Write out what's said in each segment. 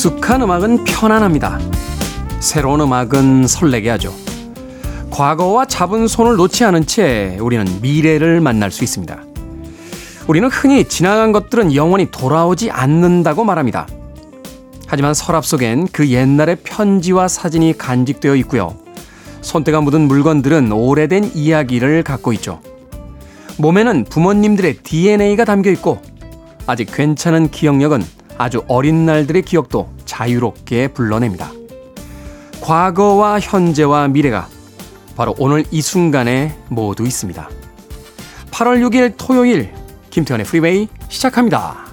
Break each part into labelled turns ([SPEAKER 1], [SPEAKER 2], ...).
[SPEAKER 1] 익숙한 음악은 편안합니다. 새로운 음악은 설레게 하죠. 과거와 잡은 손을 놓지 않은 채 우리는 미래를 만날 수 있습니다. 우리는 흔히 지나간 것들은 영원히 돌아오지 않는다고 말합니다. 하지만 서랍 속엔 그 옛날의 편지와 사진이 간직되어 있고요. 손때가 묻은 물건들은 오래된 이야기를 갖고 있죠. 몸에는 부모님들의 DNA가 담겨 있고 아직 괜찮은 기억력은 아주 어린 날들의 기억도 자유롭게 불러냅니다. 과거와 현재와 미래가 바로 오늘 이 순간에 모두 있습니다. 8월 6일 토요일 김태현의 프리웨이 시작합니다.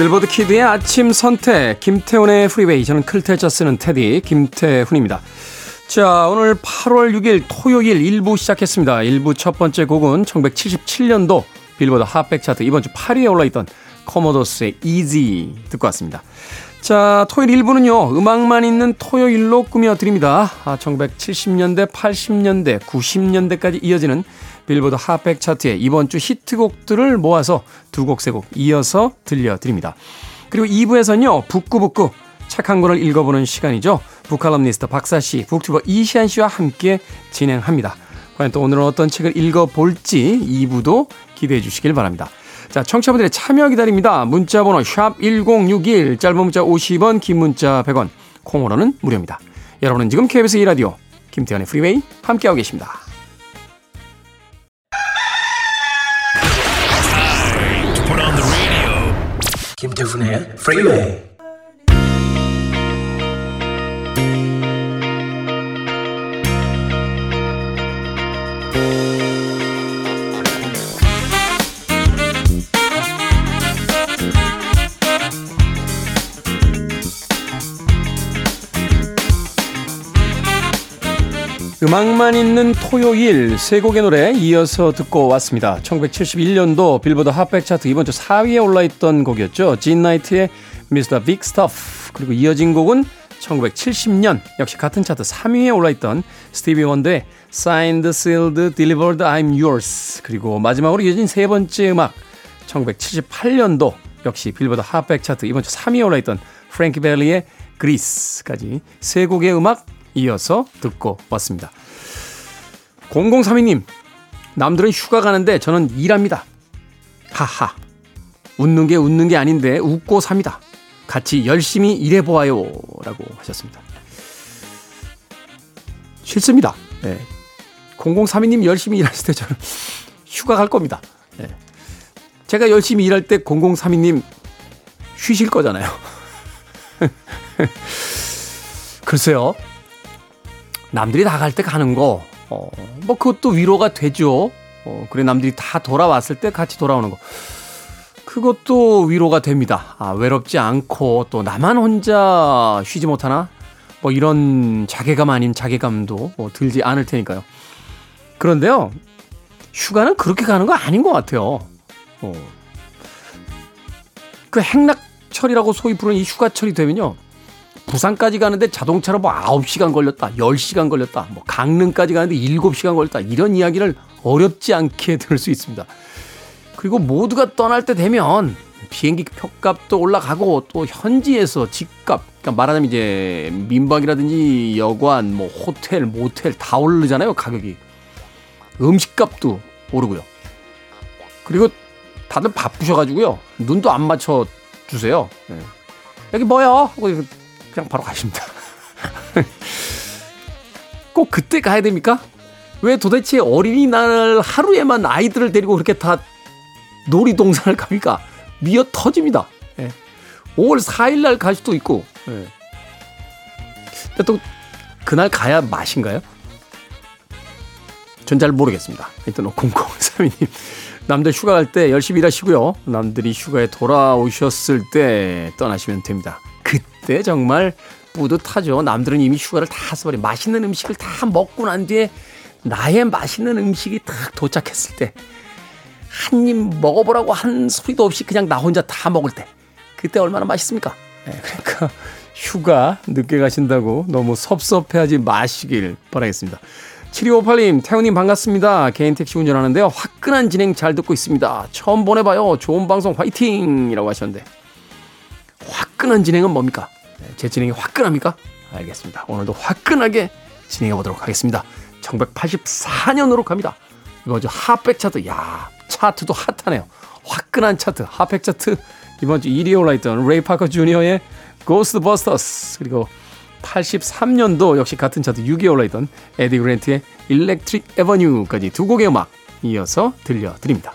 [SPEAKER 1] 빌보드 키드의 아침 선택 김태훈의 프리웨이 저는 클테자 쓰는 테디 김태훈입니다. 자 오늘 8월 6일 토요일 1부 시작했습니다. 1부 첫 번째 곡은 1977년도 빌보드 핫백 차트 이번 주 8위에 올라있던 커머더스의 이지 듣고 왔습니다. 자, 토요일 1부는요, 음악만 있는 토요일로 꾸며드립니다. 아, 1970년대, 80년대, 90년대까지 이어지는 빌보드 핫백 차트에 이번 주 히트곡들을 모아서 두 곡, 세 곡 이어서 들려드립니다. 그리고 2부에서는요, 북구북구. 착한 거를 읽어보는 시간이죠. 북칼럼니스트 박사 씨, 북튜버 이시안 씨와 함께 진행합니다. 과연 또 오늘은 어떤 책을 읽어볼지 2부도 기대해 주시길 바랍니다. 자, 청취자분들의 참여 기다립니다. 문자번호 1061, 짧은 문자 50원, 긴 문자 100원, 콩으로는 무료입니다. 여러분은 지금 KBS 2라디오 김태현의 프리웨이 함께하고 계십니다. Free Freeway. 음악만 있는 토요일 세 곡의 노래 이어서 듣고 왔습니다. 1971년도 빌보드 핫백 차트 이번 주 4위에 올라있던 곡이었죠. 진 나이트의 Mr. Big Stuff 그리고 이어진 곡은 1970년 역시 같은 차트 3위에 올라있던 스티비 원더의 Signed, Sealed, Delivered, I'm Yours 그리고 마지막으로 이어진 세 번째 음악 1978년도 역시 빌보드 핫백 차트 이번 주 3위에 올라있던 프랭키 벨리의 그리스까지 세 곡의 음악 이어서 듣고 왔습니다. 0032님, 남들은 휴가 가는데 저는 일합니다. 하하. 웃는 게 웃는 게 아닌데 웃고 삽니다. 같이 열심히 일해보아요. 라고 하셨습니다. 싫습니다. 네. 0032님 열심히 일하실 때 저는 휴가 갈 겁니다. 네. 제가 열심히 일할 때 0032님 쉬실 거잖아요. 글쎄요. 남들이 다 갈 때 가는 거, 어, 뭐 그것도 위로가 되죠. 어, 그래 남들이 다 돌아왔을 때 같이 돌아오는 거. 그것도 위로가 됩니다. 아, 외롭지 않고 또 나만 혼자 쉬지 못하나? 뭐 이런 자괴감 아닌 자괴감도 뭐 들지 않을 테니까요. 그런데요, 휴가는 그렇게 가는 거 아닌 것 같아요. 어. 그 행락철이라고 소위 부르는 이 휴가철이 되면요. 부산까지 가는데 자동차로 뭐 9시간 걸렸다, 10시간 걸렸다, 뭐 강릉까지 가는데 7시간 걸렸다, 이런 이야기를 어렵지 않게 들을 수 있습니다. 그리고 모두가 떠날 때 되면 비행기 표값도 올라가고 또 현지에서 집값, 그러니까 말하자면 이제 민박이라든지 여관, 뭐 호텔, 모텔 다 오르잖아요, 가격이. 음식값도 오르고요. 그리고 다들 바쁘셔가지고요. 눈도 안 맞춰 주세요. 예. 여기 뭐야? 그냥 바로 가십니다. 꼭 그때 가야 됩니까? 왜 도대체 어린이날 하루에만 아이들을 데리고 그렇게 다 놀이동산을 갑니까? 미어 터집니다. 예. 5월 4일날 갈 수도 있고. 예. 근데 또 그날 가야 맛인가요? 전 잘 모르겠습니다. 일단 0032님. 남들 휴가 갈 때 열심히 일하시고요. 남들이 휴가에 돌아오셨을 때 떠나시면 됩니다. 그때 정말 뿌듯하죠. 남들은 이미 휴가를 다 써버린 맛있는 음식을 다 먹고 난 뒤에 나의 맛있는 음식이 딱 도착했을 때 한 입 먹어보라고 한 소리도 없이 그냥 나 혼자 다 먹을 때 그때 얼마나 맛있습니까? 네, 그러니까 휴가 늦게 가신다고 너무 섭섭해하지 마시길 바라겠습니다. 7258님, 태훈님 반갑습니다. 개인 택시 운전하는데요. 화끈한 진행 잘 듣고 있습니다. 처음 보내봐요. 좋은 방송 화이팅! 이라고 하셨는데. 화끈한 진행은 뭡니까? 네, 제 진행이 화끈합니까? 알겠습니다. 오늘도 화끈하게 진행해 보도록 하겠습니다. 1984년으로 갑니다. 이번 주 핫백 차트, 야 차트도 핫하네요. 화끈한 차트, 핫백 차트. 이번 주 1위에 올라있던 레이 파커 주니어의 고스트버스터스 그리고 83년도 역시 같은 차트 6위에 올라있던 에디 그랜트의 일렉트릭 에버뉴까지 두 곡의 음악 이어서 들려드립니다.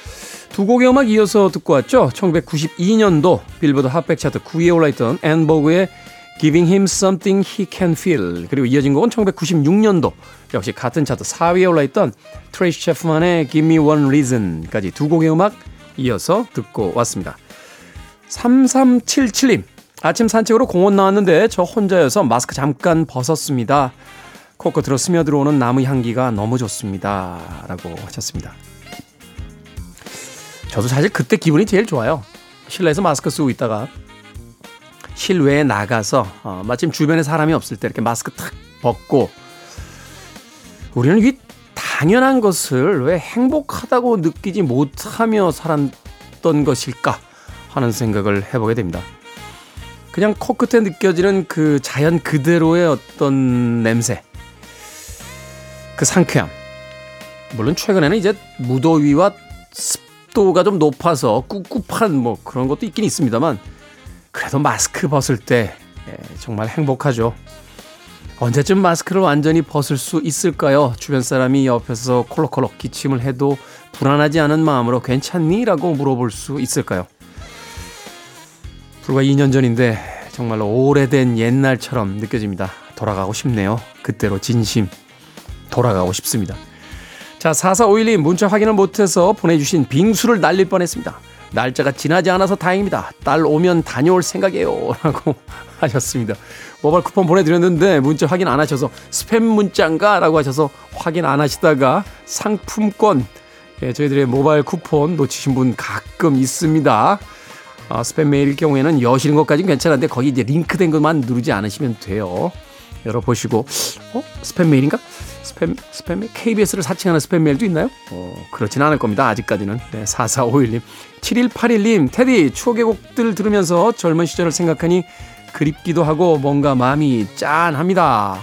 [SPEAKER 1] 두 곡의 음악 이어서 듣고 왔죠. 1992년도 빌보드 핫백 차트 9위에 올라있던 앤버그의 Giving Him Something He Can Feel 그리고 이어진 곡은 1996년도 역시 같은 차트 4위에 올라있던 트레이시 체프만의 Give Me One Reason까지 두 곡의 음악 이어서 듣고 왔습니다. 3377님 아침 산책으로 공원 나왔는데 저 혼자여서 마스크 잠깐 벗었습니다. 코끝으로 스며들어오는 나무 향기가 너무 좋습니다. 라고 하셨습니다. 저도 사실 그때 기분이 제일 좋아요. 실내에서 마스크 쓰고 있다가 실외에 나가서 어, 마침 주변에 사람이 없을 때 이렇게 마스크 탁 벗고 우리는 이 당연한 것을 왜 행복하다고 느끼지 못하며 살았던 것일까 하는 생각을 해보게 됩니다. 그냥 코끝에 느껴지는 그 자연 그대로의 어떤 냄새, 그 상쾌함. 물론 최근에는 이제 무더위와 습 습도가 좀 높아서 꿉꿉한 뭐 그런 것도 있긴 있습니다만 그래도 마스크 벗을 때 예, 정말 행복하죠. 언제쯤 마스크를 완전히 벗을 수 있을까요? 주변 사람이 옆에서 콜록콜록 기침을 해도 불안하지 않은 마음으로 괜찮니? 라고 물어볼 수 있을까요? 불과 2년 전인데 정말로 오래된 옛날처럼 느껴집니다. 돌아가고 싶네요. 그때로 진심 돌아가고 싶습니다. 자, 4451님 문자 확인을 못해서 보내주신 빙수를 날릴 뻔했습니다. 날짜가 지나지 않아서 다행입니다. 딸 오면 다녀올 생각이에요. 라고 하셨습니다. 모바일 쿠폰 보내드렸는데 문자 확인 안 하셔서 스팸 문자인가? 라고 하셔서 확인 안 하시다가 상품권, 예, 저희들의 모바일 쿠폰 놓치신 분 가끔 있습니다. 아, 스팸 메일 경우에는 여시는 것까지는 괜찮은데 거기 이제 링크된 것만 누르지 않으시면 돼요. 열어보시고, 어? 스팸 메일인가? 스팸, 스팸, KBS를 사칭하는 스팸 메일도 있나요? 어, 그렇진 않을 겁니다. 아직까지는. 네, 4451님. 7181님, 테디, 추억의 곡들 들으면서 젊은 시절을 생각하니 그립기도 하고 뭔가 마음이 짠합니다.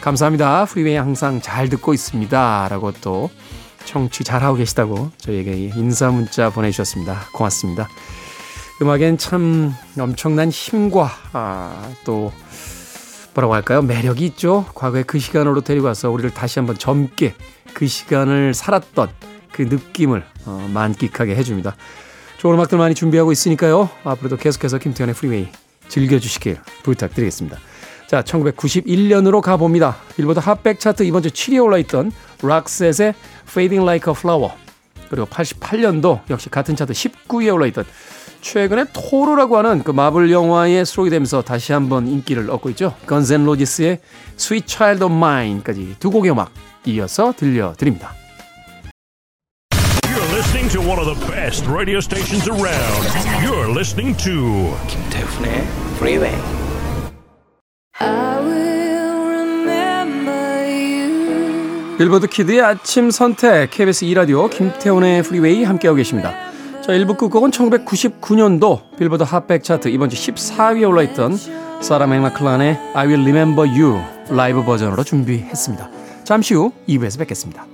[SPEAKER 1] 감사합니다. 프리웨이 항상 잘 듣고 있습니다. 라고 또 청취 잘하고 계시다고 저희에게 인사 문자 보내주셨습니다. 고맙습니다. 음악엔 참 엄청난 힘과 아, 또 뭐라고 할까요? 매력이 있죠. 과거의 그 시간으로 데려가서 우리를 다시 한번 젊게 그 시간을 살았던 그 느낌을 어, 만끽하게 해줍니다. 좋은 음악들 많이 준비하고 있으니까요. 앞으로도 계속해서 김태현의 프리웨이 즐겨주시길 부탁드리겠습니다. 자, 1991년으로 가봅니다. 일보드 핫백 차트 이번 주 7위에 올라있던 락셋의 Fading Like a Flower 그리고 88년도 역시 같은 차트 19위에 올라있던 최근에 토로라고 하는 그 마블 영화에 수록이 되면서 다시 한번 인기를 얻고 있죠. 건센 로지스의 Sweet Child of Mine까지 두 곡의 음악 이어서 들려드립니다. You're listening to one of the best radio stations around. You're listening to 김태훈의 Freeway. 빌보드 키드의 아침 선택 KBS 2라디오 김태훈의 프리웨이 함께하고 계십니다. 자, 1부 끝곡은 1999년도 빌보드 핫백 차트 이번 주 14위에 올라있던 사라 맥락클란의 I Will Remember You 라이브 버전으로 준비했습니다. 잠시 후 2부에서 뵙겠습니다.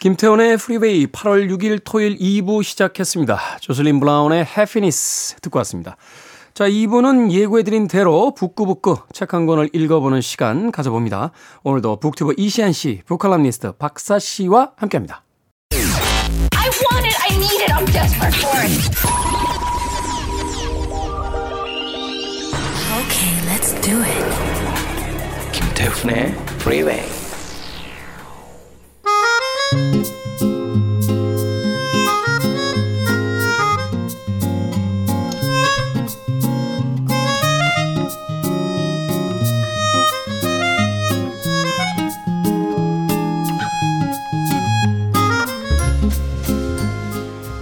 [SPEAKER 1] 김태원의 프리베이 8월 6일 토요일 2부 시작했습니다. 조슬린 브라운의 해피니스 듣고 왔습니다. 자, 2부는 예고해드린 대로 북구북구 책 한 권을 읽어보는 시간 가져봅니다. 오늘도 북튜버 이시안 씨, 북칼럼니스트 박사 씨와 함께합니다. Okay, 김태훈의 프리웨이 Thank you.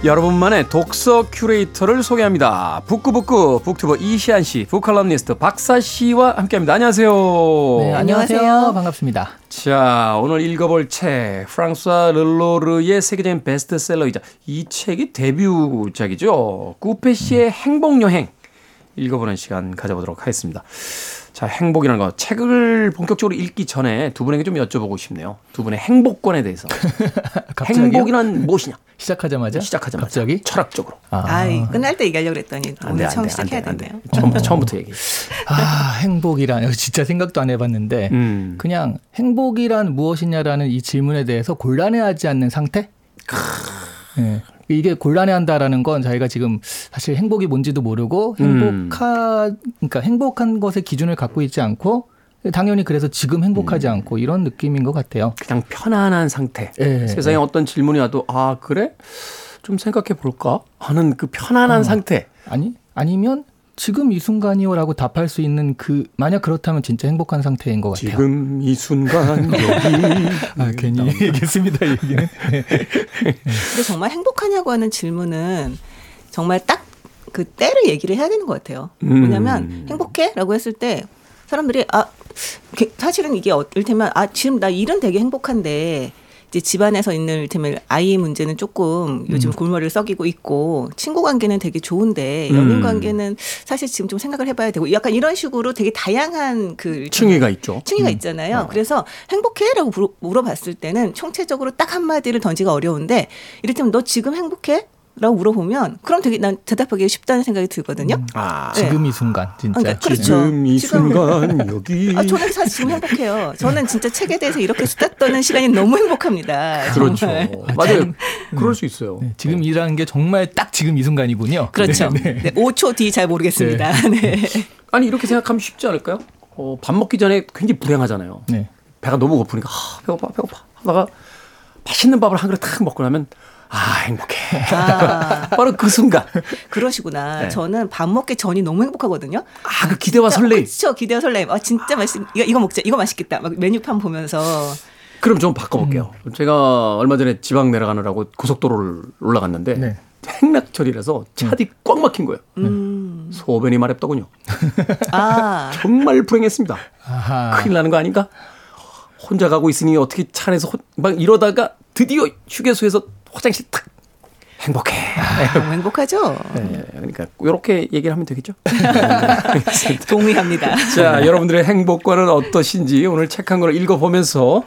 [SPEAKER 1] 여러분만의 독서 큐레이터를 소개합니다. 북구북구 북튜버 이시안 씨, 북칼럼니스트 박사 씨와 함께합니다. 안녕하세요.
[SPEAKER 2] 네, 안녕하세요. 반갑습니다.
[SPEAKER 1] 자, 오늘 읽어볼 책 프랑스와 르로르의 세계적인 베스트셀러이자 이 책이 데뷔작이죠. 구페 씨의 행복 여행 읽어보는 시간 가져보도록 하겠습니다. 자, 행복이라는 거. 책을 본격적으로 읽기 전에 두 분에게 좀 여쭤보고 싶네요. 두 분의 행복권에 대해서. 행복이란 무엇이냐?
[SPEAKER 2] 시작하자마자?
[SPEAKER 1] 시작하자마자. 갑자기? 철학적으로.
[SPEAKER 3] 아, 아 끝날 때 얘기하려고 그랬더니 오늘 안 처음 안 시작해야 되네요. 처음,
[SPEAKER 1] 어. 처음부터 얘기.
[SPEAKER 2] 아, 행복이란, 진짜 생각도 안 해봤는데, 음. 그냥 행복이란 무엇이냐라는 이 질문에 대해서 곤란해하지 않는 상태? 크... 네. 이게 곤란해한다라는 건 자기가 지금 사실 행복이 뭔지도 모르고 행복한 음. 그러니까 행복한 것의 기준을 갖고 있지 않고 당연히 그래서 지금 행복하지 음. 않고 이런 느낌인 것 같아요.
[SPEAKER 1] 그냥 편안한 상태. 네. 세상에 네. 어떤 질문이 와도 아 그래 좀 생각해 볼까 하는 그 편안한 어. 상태.
[SPEAKER 2] 아니 아니면 지금 이 순간이요라고 답할 수 있는 그 만약 그렇다면 진짜 행복한 상태인 것 같아요.
[SPEAKER 1] 지금 이 순간 여기
[SPEAKER 2] 아 괜히 얘기했습니다 얘기는. 네.
[SPEAKER 3] 근데 정말 행복하냐고 하는 질문은 정말 딱그 때를 얘기를 해야 되는 것 같아요. 뭐냐면 음. 행복해라고 했을 때 사람들이 아 그 사실은 이게 어떨 테면 아 지금 나 일은 되게 행복한데 이제 집안에서 있는 이를테면 아이 문제는 조금 요즘 음. 골머리를 썩이고 있고 친구 관계는 되게 좋은데 연인 음. 관계는 사실 지금 좀 생각을 해봐야 되고 약간 이런 식으로 되게 다양한 그
[SPEAKER 1] 층위가 있죠.
[SPEAKER 3] 층위가 음. 있잖아요. 어. 그래서 행복해라고 물어봤을 때는 총체적으로 딱 한마디를 던지가 기 어려운데 이를테면 너 지금 행복해? 라고 물어보면 그럼 되게 난 대답하기 쉽다는 생각이 들거든요. 음.
[SPEAKER 2] 아, 네. 지금 이 순간 진짜 어, 그러니까,
[SPEAKER 1] 그렇죠. 지금 이 순간 여기
[SPEAKER 3] 아, 저는 사실 지금 행복해요. 저는 진짜 책에 대해서 이렇게 수다 떠는 시간이 너무 행복합니다.
[SPEAKER 1] 그렇죠. 그렇죠. 네. 아, 맞아요. 음. 그럴 수 있어요. 네,
[SPEAKER 2] 지금 이라는 게 정말 딱 지금 이 순간이군요.
[SPEAKER 3] 그렇죠. 네, 네. 5초 뒤 잘 모르겠습니다.
[SPEAKER 1] 아니 이렇게 생각하면 쉽지 않을까요? 어, 밥 먹기 전에 굉장히 불행하잖아요. 배가 너무 고프니까 아, 배고파 배고파 하다가 맛있는 밥을 한 그릇 탁 먹고 나면 아, 행복해. 아, 바로 그 순간.
[SPEAKER 3] 그러시구나. 네. 저는 밥 먹기 전이 너무 행복하거든요.
[SPEAKER 1] 아, 그 기대와 설레임.
[SPEAKER 3] 그렇죠. 기대와 설레임. 아, 진짜 맛있, 이거, 이거 먹자. 이거 맛있겠다. 막 메뉴판 보면서.
[SPEAKER 1] 그럼 좀 바꿔볼게요. 음. 제가 얼마 전에 지방 내려가느라고 고속도로를 올라갔는데 네. 행락철이라서 차디 음. 꽉 막힌 거예요. 음. 소변이 마렵더군요. 아. 정말 불행했습니다. 아하. 큰일 나는 거 아닌가? 혼자 가고 있으니 어떻게 차 안에서 호, 막 이러다가 드디어 휴게소에서 화장실 탁 행복해. 아,
[SPEAKER 3] 행복하죠.
[SPEAKER 1] 네, 그러니까 이렇게 얘기를 하면 되겠죠.
[SPEAKER 3] 동의합니다.
[SPEAKER 1] 자, 여러분들의 행복과는 어떠신지 오늘 책한 권을 읽어보면서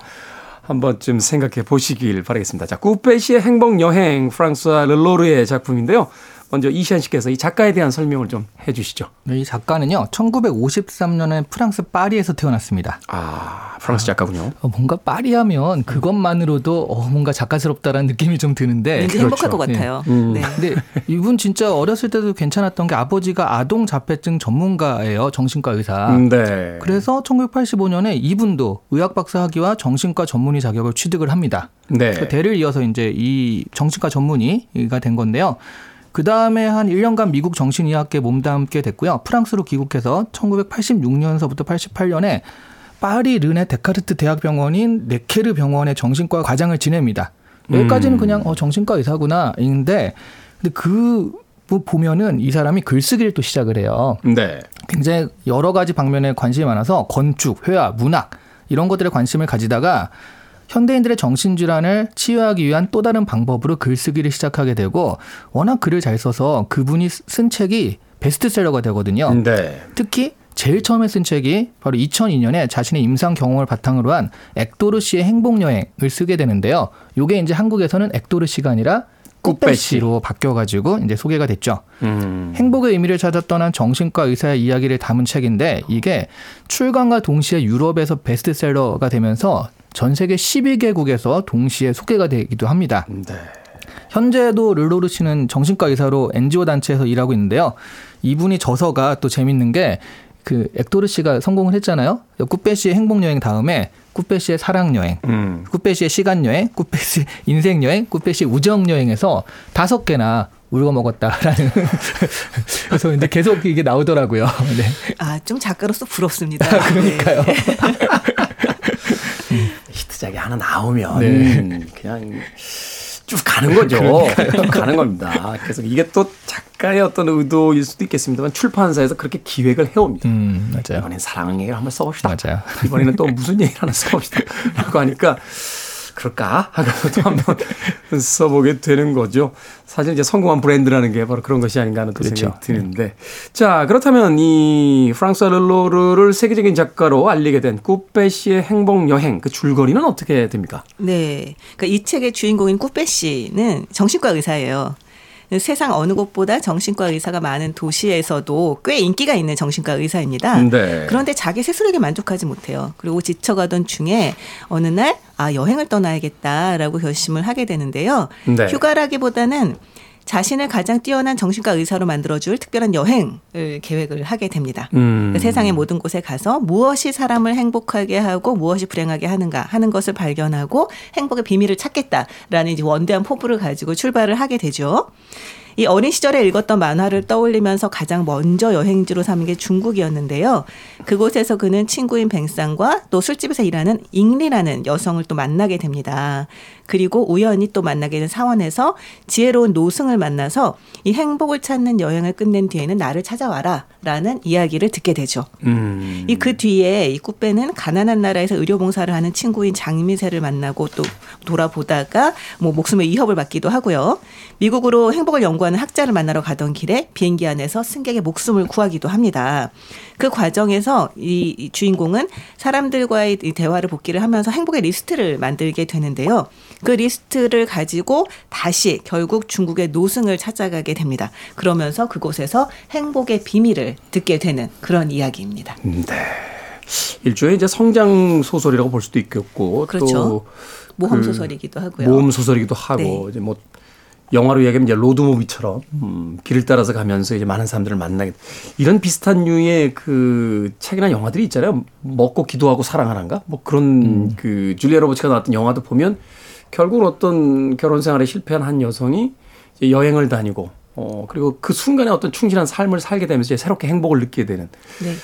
[SPEAKER 1] 한번쯤 생각해 보시길 바라겠습니다. 자, 구페시의 행복 여행 프랑스와 르로르의 작품인데요. 먼저 이시안 씨께서 이 작가에 대한 설명을 좀 해주시죠.
[SPEAKER 2] 네, 이 작가는요, 1953년에 프랑스 파리에서 태어났습니다.
[SPEAKER 1] 아, 프랑스 작가군요.
[SPEAKER 2] 아, 뭔가 파리하면 그것만으로도 어, 뭔가 작가스럽다라는 느낌이 좀 드는데
[SPEAKER 3] 왠지 그렇죠.
[SPEAKER 2] 행복할 것
[SPEAKER 3] 같아요. 네. 음. 네.
[SPEAKER 2] 근데 이분 진짜 어렸을 때도 괜찮았던 게 아버지가 아동 자폐증 전문가예요, 정신과 의사. 음, 네. 그래서 1985년에 이분도 의학 박사 학위와 정신과 전문의 자격을 취득을 합니다. 네. 그 대를 이어서 이제 이 정신과 전문의가 된 건데요. 그 다음에 한 1년간 미국 정신의학계 몸담게 됐고요. 프랑스로 귀국해서 1986년서부터 88년에 파리 르네 데카르트 대학병원인 네케르 병원의 정신과 과장을 지냅니다. 여기까지는 음. 그냥 어 정신과 의사구나인데 근데 그 보면은 이 사람이 글쓰기를 또 시작을 해요. 네. 굉장히 여러 가지 방면에 관심이 많아서 건축, 회화, 문학 이런 것들에 관심을 가지다가 현대인들의 정신질환을 치유하기 위한 또 다른 방법으로 글쓰기를 시작하게 되고 워낙 글을 잘 써서 그분이 쓴 책이 베스트셀러가 되거든요. 네. 특히 제일 처음에 쓴 책이 바로 2002년에 자신의 임상 경험을 바탕으로 한 엑도르 씨의 행복 여행을 쓰게 되는데요. 요게 이제 한국에서는 엑도르 씨가 아니라 꽃배씨로 바뀌어가지고 이제 소개가 됐죠. 음. 행복의 의미를 찾아 떠난 정신과 의사의 이야기를 담은 책인데 이게 출간과 동시에 유럽에서 베스트셀러가 되면서 전 세계 12개국에서 동시에 소개가 되기도 합니다. 네. 현재도 르로르 씨는 정신과 의사로 NGO 단체에서 일하고 있는데요. 이분이 저서가 또 재밌는 게그 엑토르 씨가 성공을 했잖아요. 꾸페 그 씨의 행복 여행 다음에 꾸페 씨의 사랑 여행, 음. 꾸페 씨의 시간 여행, 꾸페 씨의 인생 여행, 꾸페 씨의 우정 여행에서 다섯 개나 울고 먹었다라는 그래서 이제 계속 이게 나오더라고요. 네.
[SPEAKER 3] 아좀 작가로서 부럽습니다. 아,
[SPEAKER 1] 그러니까요. 네. 음. 히트작이 하나 나오면 네. 그냥 쭉 가는 거죠. 쭉 가는 겁니다. 그래서 이게 또 작, 작가의 어떤 의도일 수도 있겠습니다만 출판사에서 그렇게 기획을 해옵니다. 음, 맞아요. 이번엔 사랑 얘기를 한번 써봅시다. 맞아요. 이번에는 또 무슨 얘기를 하나 써봅시다. 라고 하니까 그럴까? 하고서 또 한번 써보게 되는 거죠. 사실 이제 성공한 브랜드라는 게 바로 그런 것이 아닌가 하는 그렇죠. 생각이 드는데. 자, 그렇다면 이 프랑스와 르로르를 세계적인 작가로 알리게 된 꾸페 씨의 행복 여행 그 줄거리는 어떻게 됩니까?
[SPEAKER 3] 네. 그이 그러니까 책의 주인공인 꾸페 씨는 정신과 의사예요. 세상 어느 곳보다 정신과 의사가 많은 도시에서도 꽤 인기가 있는 정신과 의사입니다. 네. 그런데 자기 스스로에게 만족하지 못해요. 그리고 지쳐가던 중에 어느 날 아, 여행을 떠나야겠다라고 결심을 하게 되는데요. 네. 휴가라기보다는 자신을 가장 뛰어난 정신과 의사로 만들어줄 특별한 여행을 계획을 하게 됩니다. 음. 세상의 모든 곳에 가서 무엇이 사람을 행복하게 하고 무엇이 불행하게 하는가 하는 것을 발견하고 행복의 비밀을 찾겠다라는 이제 원대한 포부를 가지고 출발을 하게 되죠. 이 어린 시절에 읽었던 만화를 떠올리면서 가장 먼저 여행지로 삼은 게 중국이었는데요. 그곳에서 그는 친구인 뱅상과 또 술집에서 일하는 잉리라는 여성을 또 만나게 됩니다. 그리고 우연히 또 만나게 된 사원에서 지혜로운 노승을 만나서 이 행복을 찾는 여행을 끝낸 뒤에는 나를 찾아와라라는 이야기를 듣게 되죠. 음. 이그 뒤에 이 꾸빼는 가난한 나라에서 의료 봉사를 하는 친구인 장미세를 만나고 또 돌아보다가 뭐 목숨의 위협을 받기도 하고요. 미국으로 행복을 연구하는 학자를 만나러 가던 길에 비행기 안에서 승객의 목숨을 구하기도 합니다. 그 과정에서 이 주인공은 사람들과의 대화를 복기를 하면서 행복의 리스트를 만들게 되는데요. 그 리스트를 가지고 다시 결국 중국의 노승을 찾아가게 됩니다. 그러면서 그곳에서 행복의 비밀을 듣게 되는 그런 이야기입니다. 음, 네.
[SPEAKER 1] 일종의 이제 성장 소설이라고 볼 수도 있겠고
[SPEAKER 3] 그렇죠. 또 모험 그 소설이기도 하고요.
[SPEAKER 1] 모험 소설이기도 하고 네. 이제 뭐 영화로 이야기하면 이제 로드 무비처럼 음, 길을 따라서 가면서 이제 많은 사람들을 만나게 이런 비슷한 류의 그 책이나 영화들이 있잖아요. 뭐 먹고 기도하고 사랑하는가 뭐 그런 음. 그 줄리아 로버츠가 나왔던 영화도 보면 결국은 어떤 결혼 생활에 실패한 한 여성이 여행을 다니고 어 그리고 그 순간에 어떤 충실한 삶을 살게 되면서 새롭게 행복을 느끼게 되는. 네.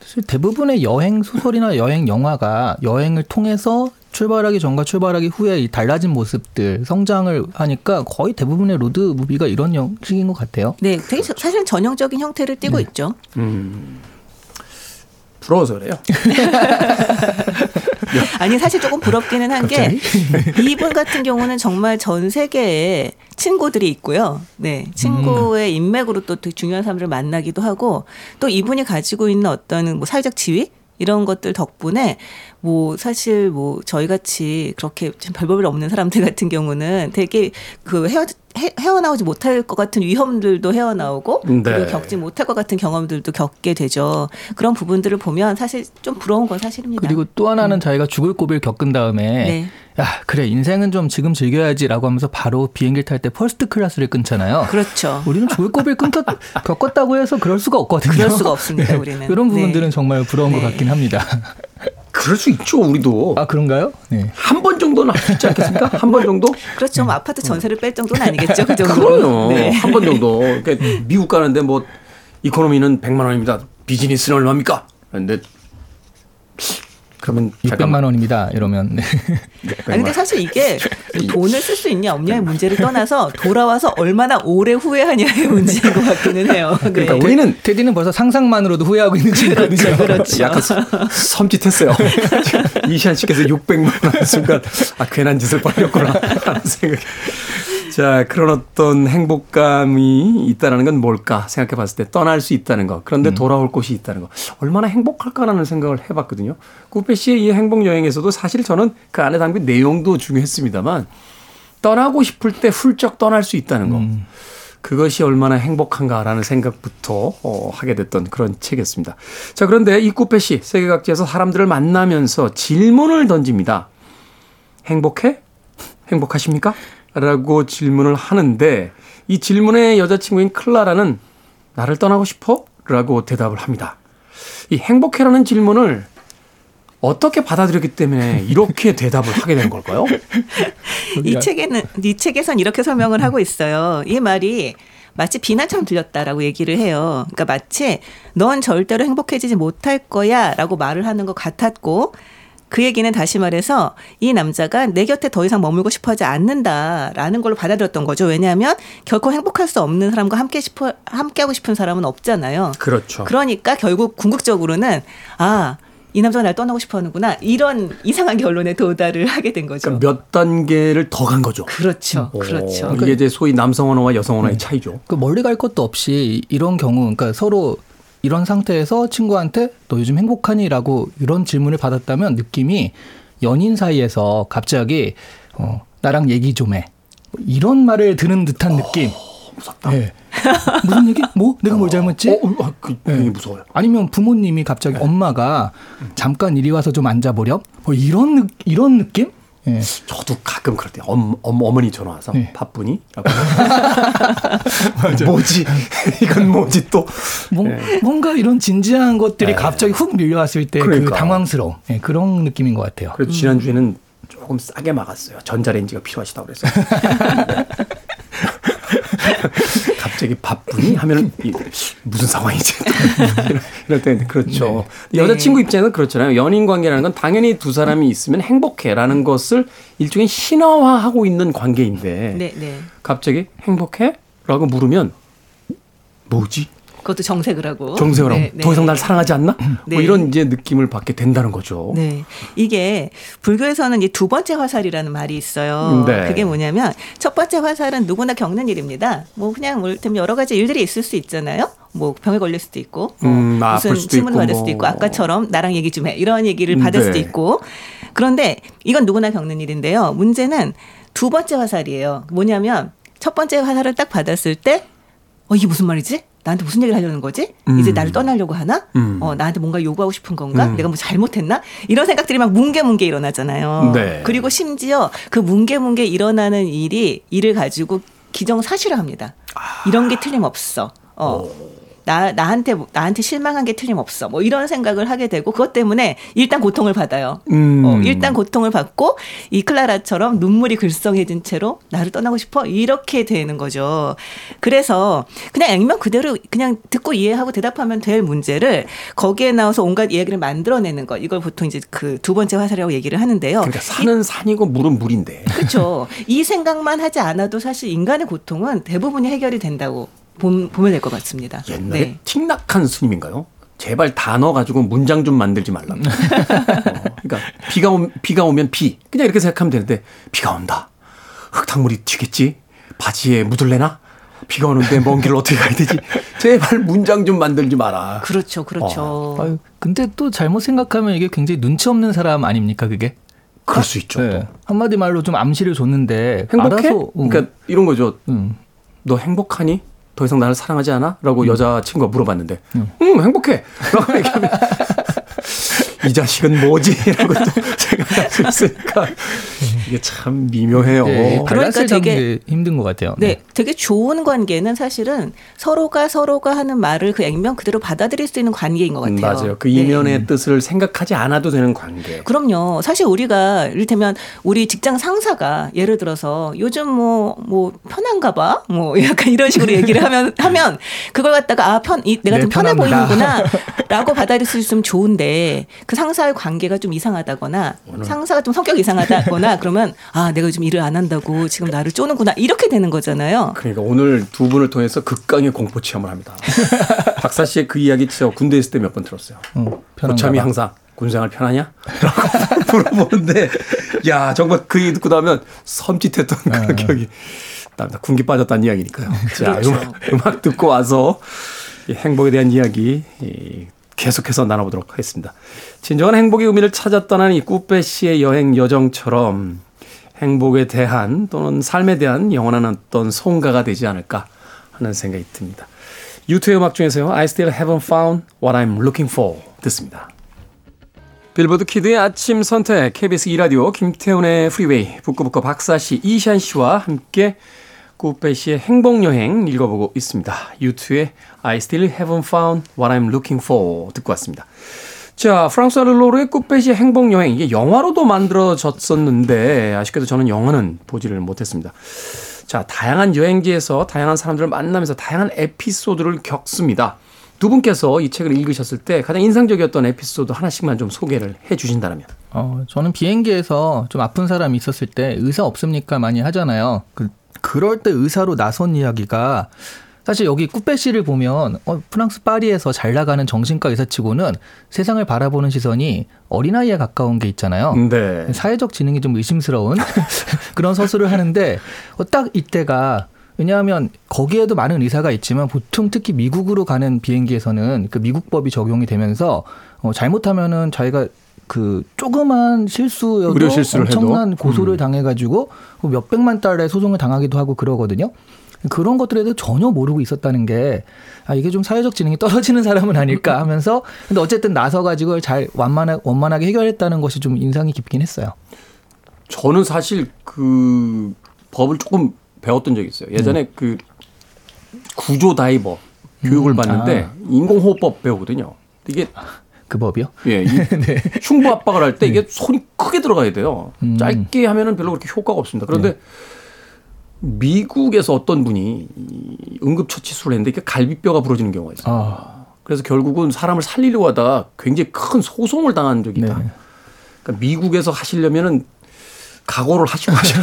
[SPEAKER 2] 사실 대부분의 여행 소설이나 여행 영화가 여행을 통해서 출발하기 전과 출발하기 후에 이 달라진 모습들 성장을 하니까 거의 대부분의 로드 무비가 이런 형식인 것 같아요.
[SPEAKER 3] 네, 되게 사실 전형적인 형태를 띠고 네. 있죠. 음.
[SPEAKER 1] 부러워서 그래요.
[SPEAKER 3] 아니 사실 조금 부럽기는 한 게 이분 같은 경우는 정말 전 세계에 친구들이 있고요. 네, 친구의 음. 인맥으로 또 중요한 사람들을 만나기도 하고 또 이분이 가지고 있는 어떤 뭐 사회적 지위 이런 것들 덕분에 뭐 사실 뭐 저희 같이 그렇게 별법이 없는 사람들 같은 경우는 되게 그 헤어 헤어나오지 못할 것 같은 위험들도 헤어나오고 네. 그리고 겪지 못할 것 같은 경험들도 겪게 되죠. 그런 부분들을 보면 사실 좀 부러운 건 사실입니다.
[SPEAKER 2] 그리고 또 하나는 음. 저희가 죽을 고비를 겪은 다음에 네. 야 그래 인생은 좀 지금 즐겨야지라고 하면서 바로 비행기 탈때 퍼스트 클래스를 끊잖아요.
[SPEAKER 3] 그렇죠.
[SPEAKER 2] 우리는 조을고을 끊겼, 겪었다고 해서 그럴 수가 없거든요.
[SPEAKER 3] 그럴 수가 없습니다. 네, 우리는
[SPEAKER 2] 이런 네. 부분들은 네. 정말 부러운 네. 것 같긴 합니다.
[SPEAKER 1] 그럴 수 있죠, 우리도.
[SPEAKER 2] 아, 그런가요?
[SPEAKER 1] 네. 한 번 정도는 아수지 않겠습니까? 한 번 정도?
[SPEAKER 3] 그렇죠. 뭐 네. 아파트 음. 전세를 뺄 정도는 아니겠죠. 그 정도.
[SPEAKER 1] 그럼요. 네. 한 번 정도. 그러니까 미국 가는데 뭐, 이코노미는 100만 원입니다. 비즈니스는 얼마입니까? 근데 그러면
[SPEAKER 2] 600만 원입니다. 이러면.
[SPEAKER 3] 네. 아 근데 뭐. 사실 이게 돈을 쓸 수 있냐 없냐의 문제를 떠나서 돌아와서 얼마나 오래 후회하냐의 문제인 것 같기는 해요.
[SPEAKER 2] 그러니까 네. 그러니까 우리는 테디는 벌써 상상만으로도 후회하고 있는 그렇죠, 중이거든요.
[SPEAKER 3] 그렇죠.
[SPEAKER 1] 약간 섬찟했어요. 이시안 씨께서 600만 원 순간 아 괜한 짓을 벌였구나 하는 생각이. 자, 그런 어떤 행복감이 있다는 건 뭘까 생각해 봤을 때 떠날 수 있다는 거. 그런데 음. 돌아올 곳이 있다는 거. 얼마나 행복할까라는 생각을 해 봤거든요. 구페 씨의 이 행복 여행에서도 사실 저는 그 안에 담긴 내용도 중요했습니다만 떠나고 싶을 때 훌쩍 떠날 수 있다는 거. 음. 그것이 얼마나 행복한가라는 생각부터 어, 하게 됐던 그런 책이었습니다. 자, 그런데 이 구페 씨 세계 각지에서 사람들을 만나면서 질문을 던집니다. 행복해? 행복하십니까? 라고 질문을 하는데 이 질문에 여자친구인 클라라는 나를 떠나고 싶어? 라고 대답을 합니다. 이 행복해라는 질문을 어떻게 받아들였기 때문에 이렇게 대답을 하게
[SPEAKER 3] 된
[SPEAKER 1] 걸까요?
[SPEAKER 3] 이 책에는 이 책에선 이렇게 설명을 하고 있어요. 이 말이 마치 비난처럼 들렸다라고 얘기를 해요. 그러니까 마치 넌 절대로 행복해지지 못할 거야라고 말을 하는 것 같았고 그 얘기는 다시 말해서 이 남자가 내 곁에 더 이상 머물고 싶어 하지 않는다라는 걸로 받아들였던 거죠. 왜냐하면 결코 행복할 수 없는 사람과 함께 싶어 함께 하고 싶은 사람은 없잖아요.
[SPEAKER 1] 그렇죠.
[SPEAKER 3] 그러니까 결국 궁극적으로는 아, 이 남자가 날 떠나고 싶어 하는구나. 이런 이상한 결론에 도달을 하게 된 거죠.
[SPEAKER 1] 그러니까 몇 단계를 더 간 거죠.
[SPEAKER 3] 그렇죠. 오. 음. 그렇죠. 어,
[SPEAKER 1] 이게 이제 소위 남성 언어와 여성 언어의 음. 차이죠.
[SPEAKER 2] 그 멀리 갈 것도 없이 이런 경우, 그러니까 서로 이런 상태에서 친구한테 너 요즘 행복하니? 라고 이런 질문을 받았다면 느낌이 연인 사이에서 갑자기 어, 나랑 얘기 좀 해. 이런 말을 드는 듯한 느낌. 어,
[SPEAKER 1] 무섭다. 네.
[SPEAKER 2] 무슨 얘기? 뭐? 내가 뭘 어, 잘못했지? 어, 어, 아,
[SPEAKER 1] 그, 네. 무서워요.
[SPEAKER 2] 아니면 부모님이 갑자기 네. 엄마가 음. 잠깐 이리 와서 좀 앉아보렴? 뭐 이런, 이런 느낌? 예.
[SPEAKER 1] 저도 가끔 그럴 때 엄, 엄, 어머니 전화 와서 예. 바쁘니? 라고 뭐지? 이건 뭐지 또? 뭐,
[SPEAKER 2] 예. 뭔가 이런 진지한 것들이 예. 갑자기 훅 밀려왔을 때그
[SPEAKER 1] 러니까
[SPEAKER 2] 당황스러움 예, 그런 느낌인 것 같아요.
[SPEAKER 1] 그래서 음. 지난주에는 음. 조금 싸게 막았어요. 전자레인지가 필요하시다고 그래서. 갑자기 바쁘니 하면은 무슨 상황이지 이럴 때 그렇죠 네. 여자친구 입장에서 그렇잖아요 연인 관계라는 건 당연히 두 사람이 있으면 행복해라는 것을 일종의 신화화하고 있는 관계인데 네, 네. 갑자기 행복해라고 물으면 뭐지
[SPEAKER 3] 그것도 정색을 하고.
[SPEAKER 1] 정색을 하고. 네, 네. 더 이상 날 사랑하지 않나? 뭐 네. 뭐 이런 이제 느낌을 받게 된다는 거죠. 네.
[SPEAKER 3] 이게 불교에서는 이 두 번째 화살이라는 말이 있어요. 네. 그게 뭐냐면 첫 번째 화살은 누구나 겪는 일입니다. 뭐 그냥 뭐 여러 가지 일들이 있을 수 있잖아요. 뭐 병에 걸릴 수도 있고 뭐 음, 아, 무슨 질문 을 받을 수도 있고 뭐. 아까처럼 나랑 얘기 좀 해 이런 얘기를 음, 받을 네. 수도 있고 그런데 이건 누구나 겪는 일인데요. 문제는 두 번째 화살이에요. 뭐냐면 첫 번째 화살을 딱 받았을 때, 어, 이게 무슨 말이지? 나한테 무슨 얘기를 하려는 거지? 음. 이제 나를 떠나려고 하나? 음. 어, 나한테 뭔가 요구하고 싶은 건가? 음. 내가 뭐 잘못했나? 이런 생각들이 막 뭉게뭉게 일어나잖아요. 네. 그리고 심지어 그 뭉게뭉게 일어나는 일이 일을 가지고 기정사실화합니다. 아. 이런 게 틀림없어. 어. 오. 나 나한테 나한테 실망한 게 틀림없어. 뭐 이런 생각을 하게 되고 그것 때문에 일단 고통을 받아요. 음. 어, 일단 고통을 받고 이 클라라처럼 눈물이 글썽해진 채로 나를 떠나고 싶어 이렇게 되는 거죠. 그래서 그냥 액면 그대로 그냥 듣고 이해하고 대답하면 될 문제를 거기에 나와서 온갖 이야기를 만들어내는 것 이걸 보통 이제 그 두 번째 화살이라고 얘기를 하는데요.
[SPEAKER 1] 그러니까 산은 이, 산이고 물은 물인데.
[SPEAKER 3] 그렇죠. 이 생각만 하지 않아도 사실 인간의 고통은 대부분이 해결이 된다고 보면, 될 것 같습니다.
[SPEAKER 1] 옛날에 네. 틱낙한 스님인가요? 제발 단어 가지고 문장 좀 만들지 말라. 고 어, 그러니까 비가 오, 비가 오면 비 그냥 이렇게 생각하면 되는데 비가 온다. 흙탕물이 튀겠지. 바지에 묻을래나? 비가 오는데 먼 길을 어떻게 가야 되지? 제발 문장 좀 만들지 마라.
[SPEAKER 3] 그렇죠, 그렇죠. 어.
[SPEAKER 2] 아유, 근데 또 잘못 생각하면 이게 굉장히 눈치 없는 사람 아닙니까 그게?
[SPEAKER 1] 그럴 수 있죠. 네.
[SPEAKER 2] 한마디 말로 좀 암시를 줬는데
[SPEAKER 1] 행복해? 알아서, 음. 그러니까 이런 거죠. 음. 너 행복하니? 더 이상 나를 사랑하지 않아? 라고 음. 여자친구가 물어봤는데, 음, 음 행복해! 라고 얘기하면 이 자식은 뭐지? 라고 생각할 수 있으니까 이게 참 미묘해요. 네,
[SPEAKER 2] 그러니까 되게 힘든 것 같아요.
[SPEAKER 3] 네. 네, 되게 좋은 관계는 사실은 서로가 서로가 하는 말을 그 액면 그대로 받아들일 수 있는 관계인 것 같아요.
[SPEAKER 1] 맞아요. 그 이면의 네. 뜻을 생각하지 않아도 되는 관계.
[SPEAKER 3] 그럼요. 사실 우리가 이를테면 우리 직장 상사가 예를 들어서 요즘 뭐뭐 뭐 편한가 봐. 뭐 약간 이런 식으로 얘기를 하면 하면 그걸 갖다가 아편 내가 좀 네, 편해 보이는구나라고 받아들일 수 있으면 좋은데 그 상사의 관계가 좀 이상하다거나 오늘. 상사가 좀 성격 이상하다거나 이 그러면 아 내가 요즘 일을 안 한다고 지금 나를 쪼는구나 이렇게 되는 거잖아요.
[SPEAKER 1] 그러니까 오늘 두 분을 통해서 극강의 공포 체험을 합니다. 박사 씨의 그 이야기 저 군대 있을 때 몇 번 들었어요. 음, 고참이 항상 군생활 편하냐? 라고 물어보는데 야 정말 그 얘기 듣고 나면 섬찟했던 네. 그런 기억이 납니다. 군기 빠졌다는 이야기니까요. 자 그렇죠. 음악, 음악 듣고 와서 행복에 대한 이야기 계속해서 나눠보도록 하겠습니다. 진정한 행복의 의미를 찾아 떠나이 꾸빼 씨의 여행 여정처럼 행복에 대한 또는 삶에 대한 영원한 어떤 송가가 되지 않을까 하는 생각이 듭니다. 유튜의 음악 중에서요. I still haven't found what I'm looking for 듣습니다. 빌보드 키드의 아침 선택 KBS 2라디오 김태훈의 프리웨이 북구북구 박사씨 이샨씨와 함께 구페 씨의 행복여행 읽어보고 있습니다. 유튜의 I still haven't found what I'm looking for 듣고 왔습니다. 자, 프랑스와 르로르의 꽃배시의 행복여행. 이게 영화로도 만들어졌었는데, 아쉽게도 저는 영화는 보지를 못했습니다. 자, 다양한 여행지에서 다양한 사람들을 만나면서 다양한 에피소드를 겪습니다. 두 분께서 이 책을 읽으셨을 때 가장 인상적이었던 에피소드 하나씩만 좀 소개를 해 주신다면.
[SPEAKER 2] 어, 저는 비행기에서 좀 아픈 사람이 있었을 때 의사 없습니까 많이 하잖아요. 그 그럴 때 의사로 나선 이야기가 사실 여기 꾸빼씨를 보면 어, 프랑스 파리에서 잘 나가는 정신과 의사치고는 세상을 바라보는 시선이 어린아이에 가까운 게 있잖아요. 네. 사회적 지능이 좀 의심스러운 그런 서술을 하는데 어, 딱 이때가 왜냐하면 거기에도 많은 의사가 있지만 보통 특히 미국으로 가는 비행기에서는 그 미국법이 적용이 되면서 어, 잘못하면은 자기가 그 조그만 실수여도 엄청난 해도. 고소를 음. 당해가지고 그 몇 백만 달러 소송을 당하기도 하고 그러거든요. 그런 것들에 대해 전혀 모르고 있었다는 게 아, 이게 좀 사회적 지능이 떨어지는 사람은 아닐까 하면서 근데 어쨌든 나서 가지고 잘 완만하, 원만하게 해결했다는 것이 좀 인상이 깊긴 했어요.
[SPEAKER 1] 저는 사실 그 법을 조금 배웠던 적이 있어요. 예전에 음. 그 구조 다이버 교육을 음, 받는데 아. 인공호흡법 배우거든요.
[SPEAKER 2] 이게 그 법이요? 예. 네.
[SPEAKER 1] 흉부 압박을 할 때 이게 네. 손이 크게 들어가야 돼요. 음. 짧게 하면은 별로 그렇게 효과가 없습니다. 그런데 네. 미국에서 어떤 분이 응급처치 수술을 했는데 이게 갈비뼈가 부러지는 경우가 있어요. 아. 그래서 결국은 사람을 살리려고 하다가 굉장히 큰 소송을 당한 적이 있다. 네. 그러니까 미국에서 하시려면은 각오를 하시고 하셔.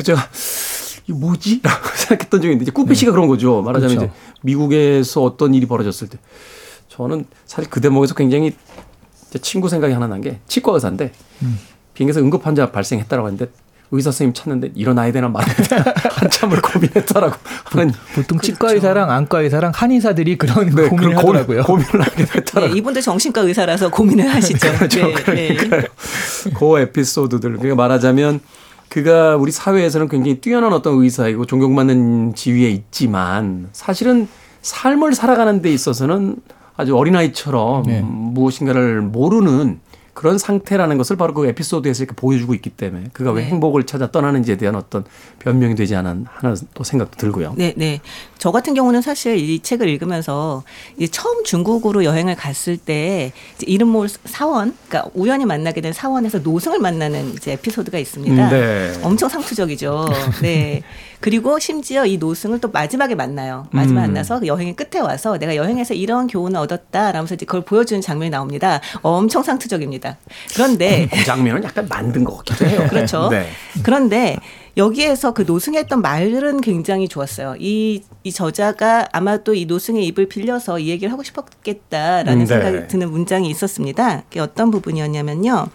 [SPEAKER 1] 제가 이 뭐지라고 생각했던 적이 있는데 이제 꾸페 씨가 네. 그런 거죠. 말하자면 그렇죠. 이제 미국에서 어떤 일이 벌어졌을 때 저는 사실 그 대목에서 굉장히 친구 생각이 하나 난 게 치과 의사인데 음. 비행기에서 응급 환자 발생했다라고 했는데 의사 선생님 찾는데 일어나야 되나 말아야 되나 한참을 고민했다라고
[SPEAKER 2] 하는 보통 그 치과 그렇죠. 의사랑 안과 의사랑 한의사들이 그런 네, 고민을 고, 하더라고요.
[SPEAKER 3] 고민을 하게 됐다. 네, 이분들 정신과 의사라서 고민을 하시죠.
[SPEAKER 1] 그렇죠. 네, 그러니까요. 그렇죠. 네. 그 에피소드들 그러니까 말하자면 그가 우리 사회에서는 굉장히 뛰어난 어떤 의사이고 존경받는 지위에 있지만 사실은 삶을 살아가는 데 있어서는 아주 어린아이처럼 네. 무엇인가를 모르는 그런 상태라는 것을 바로 그 에피소드에서 이렇게 보여주고 있기 때문에 그가 왜 네. 행복을 찾아 떠나는지에 대한 어떤 변명이 되지 않은 하나 또 생각도 들고요.
[SPEAKER 3] 네, 네. 저 같은 경우는 사실 이 책을 읽으면서 처음 중국으로 여행을 갔을 때 이름몰 사원, 그러니까 우연히 만나게 된 사원에서 노승을 만나는 이제 에피소드가 있습니다. 음, 네. 엄청 상투적이죠. 네. 그리고 심지어 이 노승을 또 마지막에 만나요. 마지막 음. 만나서 여행의 끝에 와서 내가 여행에서 이런 교훈을 얻었다. 라면서 이제 그걸 보여주는 장면이 나옵니다. 엄청 상투적입니다. 그런데
[SPEAKER 1] 음, 그 장면은 약간 만든 것 같기도 해요.
[SPEAKER 3] 그렇죠. 네. 그런데 여기에서 그 노승이 했던 말은 굉장히 좋았어요. 이, 이 저자가 아마 또이 노승의 입을 빌려서 이 얘기를 하고 싶었겠다라는 음, 네. 생각이 드는 문장이 있었습니다. 그게 어떤 부분이었냐면요.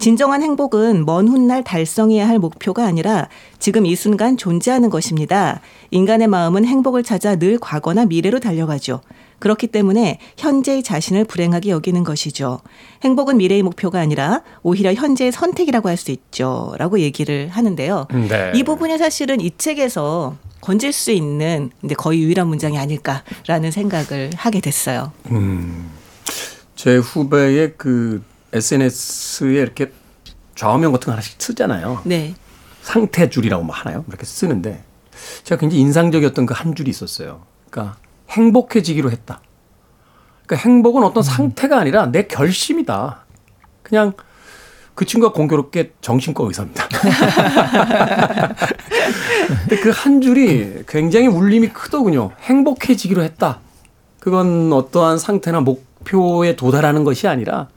[SPEAKER 3] 진정한 행복은 먼 훗날 달성해야 할 목표가 아니라 지금 이 순간 존재하는 것입니다. 인간의 마음은 행복을 찾아 늘 과거나 미래로 달려가죠. 그렇기 때문에 현재의 자신을 불행하게 여기는 것이죠. 행복은 미래의 목표가 아니라 오히려 현재의 선택이라고 할 수 있죠. 라고 얘기를 하는데요. 네. 이 부분이 사실은 이 책에서 건질 수 있는 이제 거의 유일한 문장이 아닐까라는 생각을 하게 됐어요. 음,
[SPEAKER 1] 제 후배의 그 SNS에 이렇게 좌우명 같은 거 하나씩 쓰잖아요. 네. 상태 줄이라고 뭐 하나요? 이렇게 쓰는데 제가 굉장히 인상적이었던 그 한 줄이 있었어요. 그러니까 행복해지기로 했다. 그러니까 행복은 어떤 음. 상태가 아니라 내 결심이다. 그냥 그 친구가 공교롭게 정신과 의사입니다. 그 한 줄이 굉장히 울림이 크더군요. 행복해지기로 했다. 그건 어떠한 상태나 목표에 도달하는 것이 아니라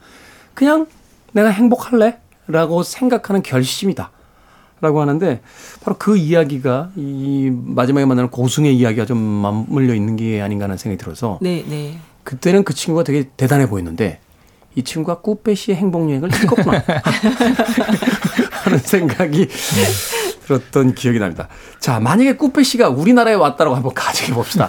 [SPEAKER 1] 그냥 내가 행복할래? 라고 생각하는 결심이다. 라고 하는데 바로 그 이야기가 이 마지막에 만나는 고승의 이야기가 좀 맞물려 있는 게 아닌가 하는 생각이 들어서 네, 네. 그때는 그 친구가 되게 대단해 보였는데 이 친구가 꾸빼 씨의 행복 여행을 찍었구나 하는 생각이 들었던 기억이 납니다. 자, 만약에 꾸페 씨가 우리나라에 왔다라고 한번 가정해 봅시다.